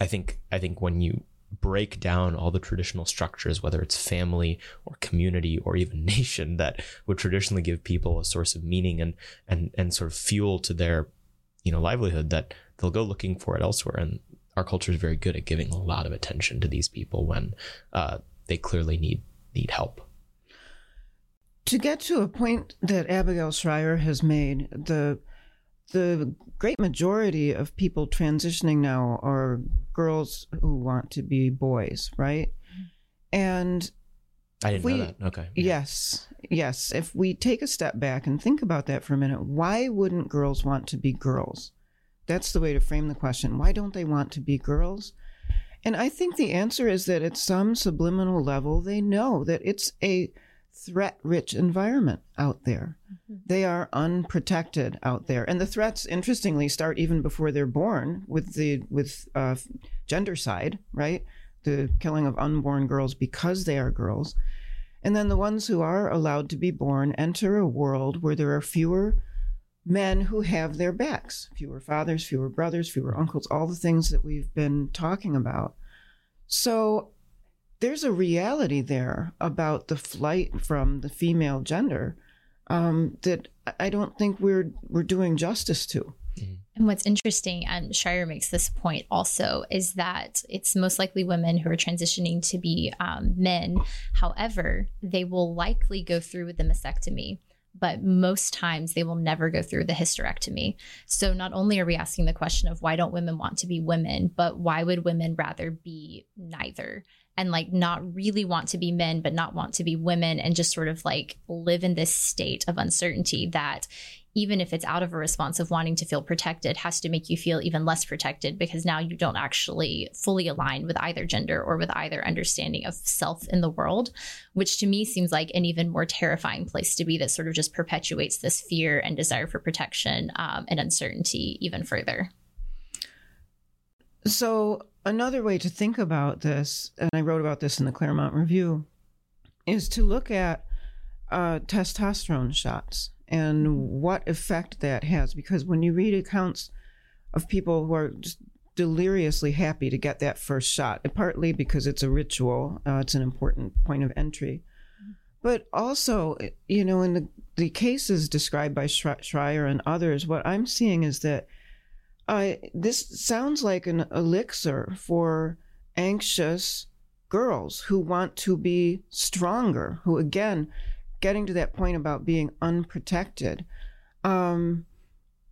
I think I think when you break down all the traditional structures, whether it's family or community or even (laughs) nation, that would traditionally give people a source of meaning and and and sort of fuel to their you know livelihood, that they'll go looking for it elsewhere. And our culture is very good at giving a lot of attention to these people when uh, they clearly need need help. To get to a point that Abigail Shrier has made, the the great majority of people transitioning now are girls who want to be boys, right? And I didn't we, know that. Okay. Yeah. Yes. Yes. If we take a step back and think about that for a minute, why wouldn't girls want to be girls? That's the way to frame the question. Why don't they want to be girls? And I think the answer is that at some subliminal level, they know that it's a threat rich environment out there. Mm-hmm. They are unprotected out there. And the threats, interestingly, start even before they're born with the with uh, gendercide, right? The killing of unborn girls because they are girls. And then the ones who are allowed to be born enter a world where there are fewer men who have their backs fewer fathers, fewer brothers, fewer uncles, all the things that we've been talking about. So there's a reality there about the flight from the female gender um, that I don't think we're we're doing justice to. Mm-hmm. And what's interesting, and Shrier makes this point also, is that it's most likely women who are transitioning to be um, men. However, they will likely go through with the mastectomy but most times they will never go through the hysterectomy. So not only are we asking the question of why don't women want to be women, but why would women rather be neither? And like not really want to be men, but not want to be women, and just sort of like live in this state of uncertainty that even if it's out of a response of wanting to feel protected, has to make you feel even less protected because now you don't actually fully align with either gender or with either understanding of self in the world, which to me seems like an even more terrifying place to be that sort of just perpetuates this fear and desire for protection um, and uncertainty even further. So, another way to think about this, and I wrote about this in the Claremont Review, is to look at uh, testosterone shots and what effect that has. Because when you read accounts of people who are just deliriously happy to get that first shot, partly because it's a ritual, uh, it's an important point of entry. But also, you know, in the, the cases described by Shrier and others, what I'm seeing is that uh, this sounds like an elixir for anxious girls who want to be stronger, who, again, getting to that point about being unprotected. Um,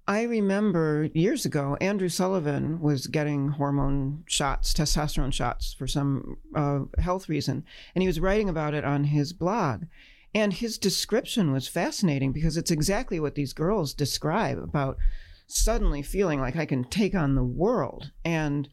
I remember years ago, Andrew Sullivan was getting hormone shots, testosterone shots, for some uh, health reason, and he was writing about it on his blog. And his description was fascinating because it's exactly what these girls describe about suddenly feeling like I can take on the world. And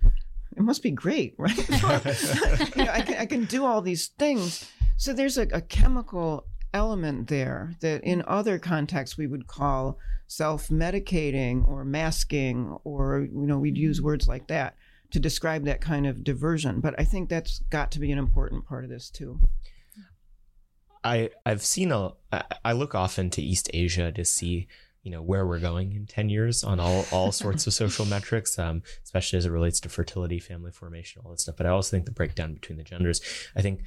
it must be great, (laughs) right? (laughs) you know, I, can, I, can, do all these things. So there's a, a chemical element there that in other contexts we would call self-medicating or masking or you know we'd use words like that to describe that kind of diversion but i think that's got to be an important part of this too i i've seen a i look often to east asia to see you know where we're going in 10 years on all all sorts of social (laughs) metrics um, especially as it relates to fertility family formation all that stuff but i also think the breakdown between the genders i think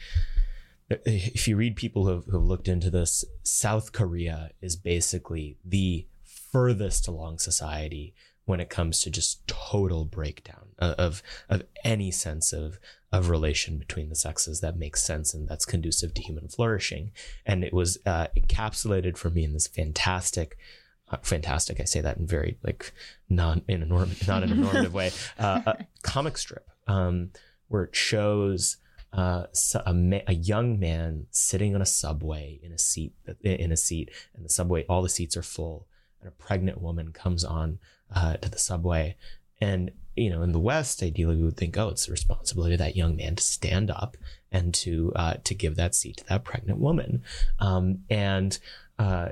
if you read people who have, who have looked into this, South Korea is basically the furthest along society when it comes to just total breakdown of of any sense of of relation between the sexes that makes sense and that's conducive to human flourishing. And it was uh, encapsulated for me in this fantastic. Uh, fantastic. I say that in very like non in a norm, (laughs) not in a normative way. Uh, a comic strip um, where it shows uh, a, ma- a, young man sitting on a subway in a seat in a seat, and the subway all the seats are full, and a pregnant woman comes on uh, to the subway, and you know in the West, ideally we would think, oh, it's the responsibility of that young man to stand up and to uh, to give that seat to that pregnant woman, um, and uh,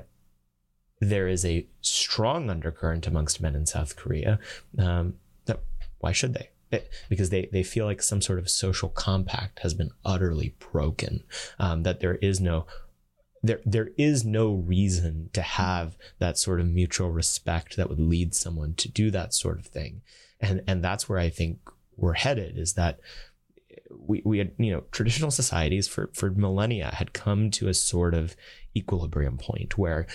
there is a strong undercurrent amongst men in South Korea um, that why should they? because they, they feel like some sort of social compact has been utterly broken. Um, that there is no there there is no reason to have that sort of mutual respect that would lead someone to do that sort of thing. And and that's where I think we're headed is that we, we had, you know, traditional societies for, for millennia had come to a sort of equilibrium point where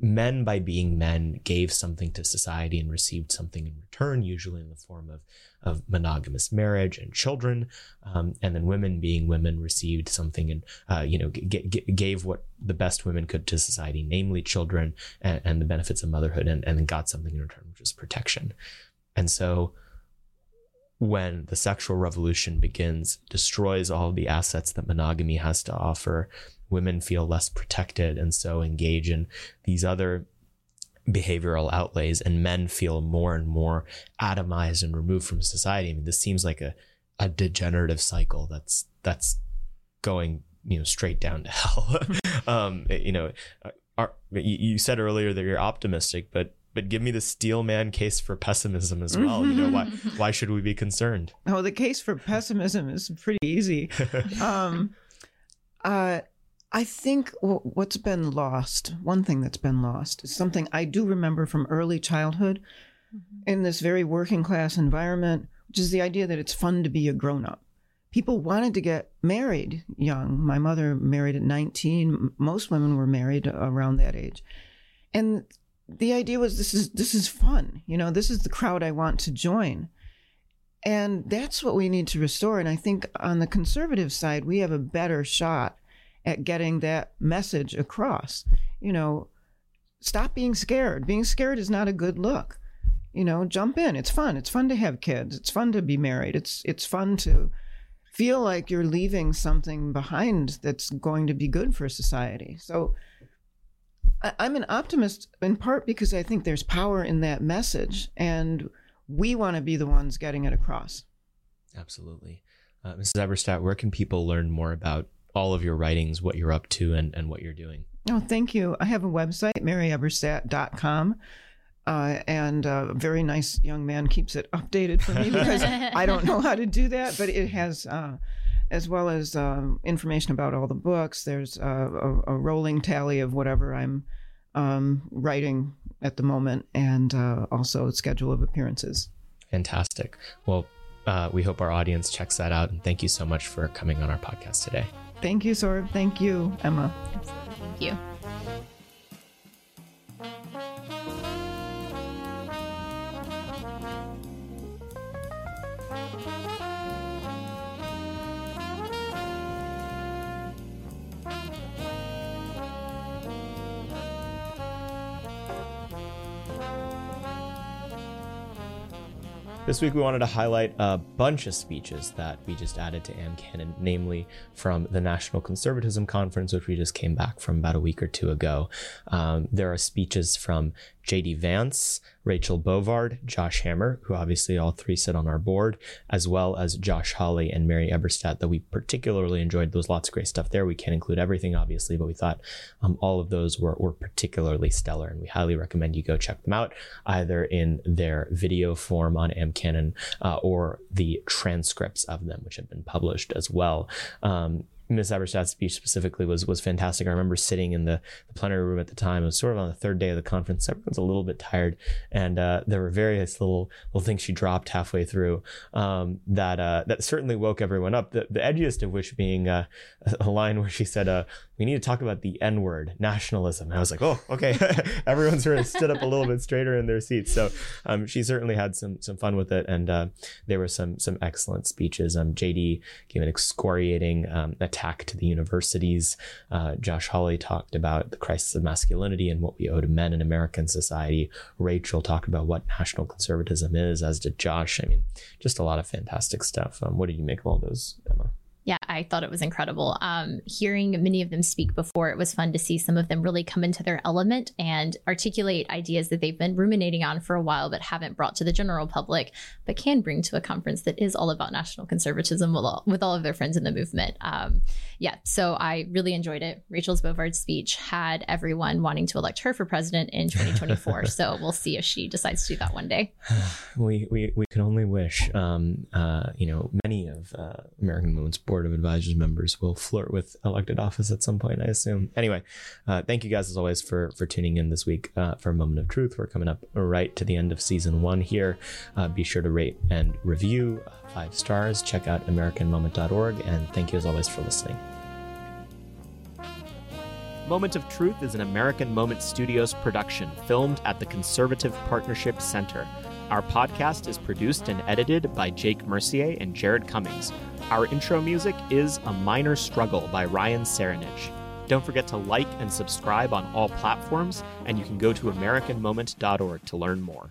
men by being men gave something to society and received something in return, usually in the form of of monogamous marriage and children, um, and then women being women received something and uh, you know g- g- gave what the best women could to society, namely children and, and the benefits of motherhood, and, and got something in return, which is protection. And so, when the sexual revolution begins, destroys all the assets that monogamy has to offer, women feel less protected, and so engage in these other behavioral outlays and men feel more and more atomized and removed from society. I mean, this seems like a, a degenerative cycle that's that's going you know straight down to (laughs) hell. um, you know, are, you said earlier that you're optimistic, but but give me the steel man case for pessimism as well. You know, why (laughs) why should we be concerned? Oh, the case for pessimism is pretty easy. (laughs) um, uh, I think what's been lost, one thing that's been lost, is something I do remember from early childhood mm-hmm. in this very working class environment, which is the idea that it's fun to be a grown up. People wanted to get married young. My mother married at 19. Most women were married around that age. And the idea was this is this is fun. You know, this is the crowd I want to join. And that's what we need to restore. And I think on the conservative side, we have a better shot at getting that message across. You know, stop being scared. Being scared is not a good look. You know, jump in. It's fun. It's fun to have kids. It's fun to be married. It's it's fun to feel like you're leaving something behind that's going to be good for society. So I, I'm an optimist in part because I think there's power in that message and we want to be the ones getting it across. Absolutely. Uh, Mrs. Eberstadt, where can people learn more about all of your writings, what you're up to, and, and what you're doing? Oh, thank you. I have a website, maryeberstadt.com. Uh, and a very nice young man keeps it updated for me (laughs) because I don't know how to do that. But it has, uh, as well as um, information about all the books. There's uh, a, a, rolling tally of whatever I'm um, writing at the moment, and uh, also a schedule of appearances. Fantastic. Well, uh, we hope our audience checks that out. And thank you so much for coming on our podcast today. Thank you, Saurabh. Thank you, Emma. Thank you. This week, we wanted to highlight a bunch of speeches that we just added to AmCanon, namely from the National Conservatism Conference, which we just came back from about a week or two ago. Um, there are speeches from J.D. Vance, Rachel Bovard, Josh Hammer, who obviously all three sit on our board, as well as Josh Hawley and Mary Eberstadt, that we particularly enjoyed. There was lots of great stuff there. We can't include everything, obviously, but we thought um, all of those were, were particularly stellar, and we highly recommend you go check them out, either in their video form on AmCanon uh, or the transcripts of them, which have been published as well. Um, Miss Eberstadt's speech specifically was was fantastic. I remember sitting in the, the, plenary room at the time. It was sort of on the third day of the conference. Everyone's a little bit tired, and uh, there were various little little things she dropped halfway through um, that uh, that certainly woke everyone up. The, the edgiest of which being uh, (laughs) a line where she said, uh, "We need to talk about the N word, nationalism." And I was like, "Oh, okay." (laughs) Everyone sort of stood up a little bit straighter in their seats. So um, she certainly had some some fun with it, and uh, there were some some excellent speeches. Um, JD gave an excoriating um, attack to the universities. Uh, Josh Hawley talked about the crisis of masculinity and what we owe to men in American society. Rachel talked about what national conservatism is, as did Josh. I mean, just a lot of fantastic stuff. Um, what did you make of all those, Emma? Yeah, I thought it was incredible. Um, hearing many of them speak before, it was fun to see some of them really come into their element and articulate ideas that they've been ruminating on for a while, but haven't brought to the general public, but can bring to a conference that is all about national conservatism with all, with all of their friends in the movement. Um, yeah, so I really enjoyed it. Rachel's Bovard speech had everyone wanting to elect her for president in 2024. (laughs) so we'll see if she decides to do that one day. (sighs) we, we, we can only wish. Um, uh, you know, many of uh, American Movement's board board of advisors members will flirt with elected office at some point, I assume. Anyway, uh, thank you guys as always for for tuning in this week uh, for a moment of truth. We're coming up right to the end of season one here. Uh, be sure to rate and review uh, five stars. Check out AmericanMoment.org, and thank you as always for listening. Moment of Truth is an American Moment Studios production filmed at the Conservative Partnership Center. Our podcast is produced and edited by Jake Mercier and Jared Cummings. Our intro music is A Minor Struggle by Ryan Serenich. Don't forget to like and subscribe on all platforms, and you can go to AmericanMoment.org to learn more.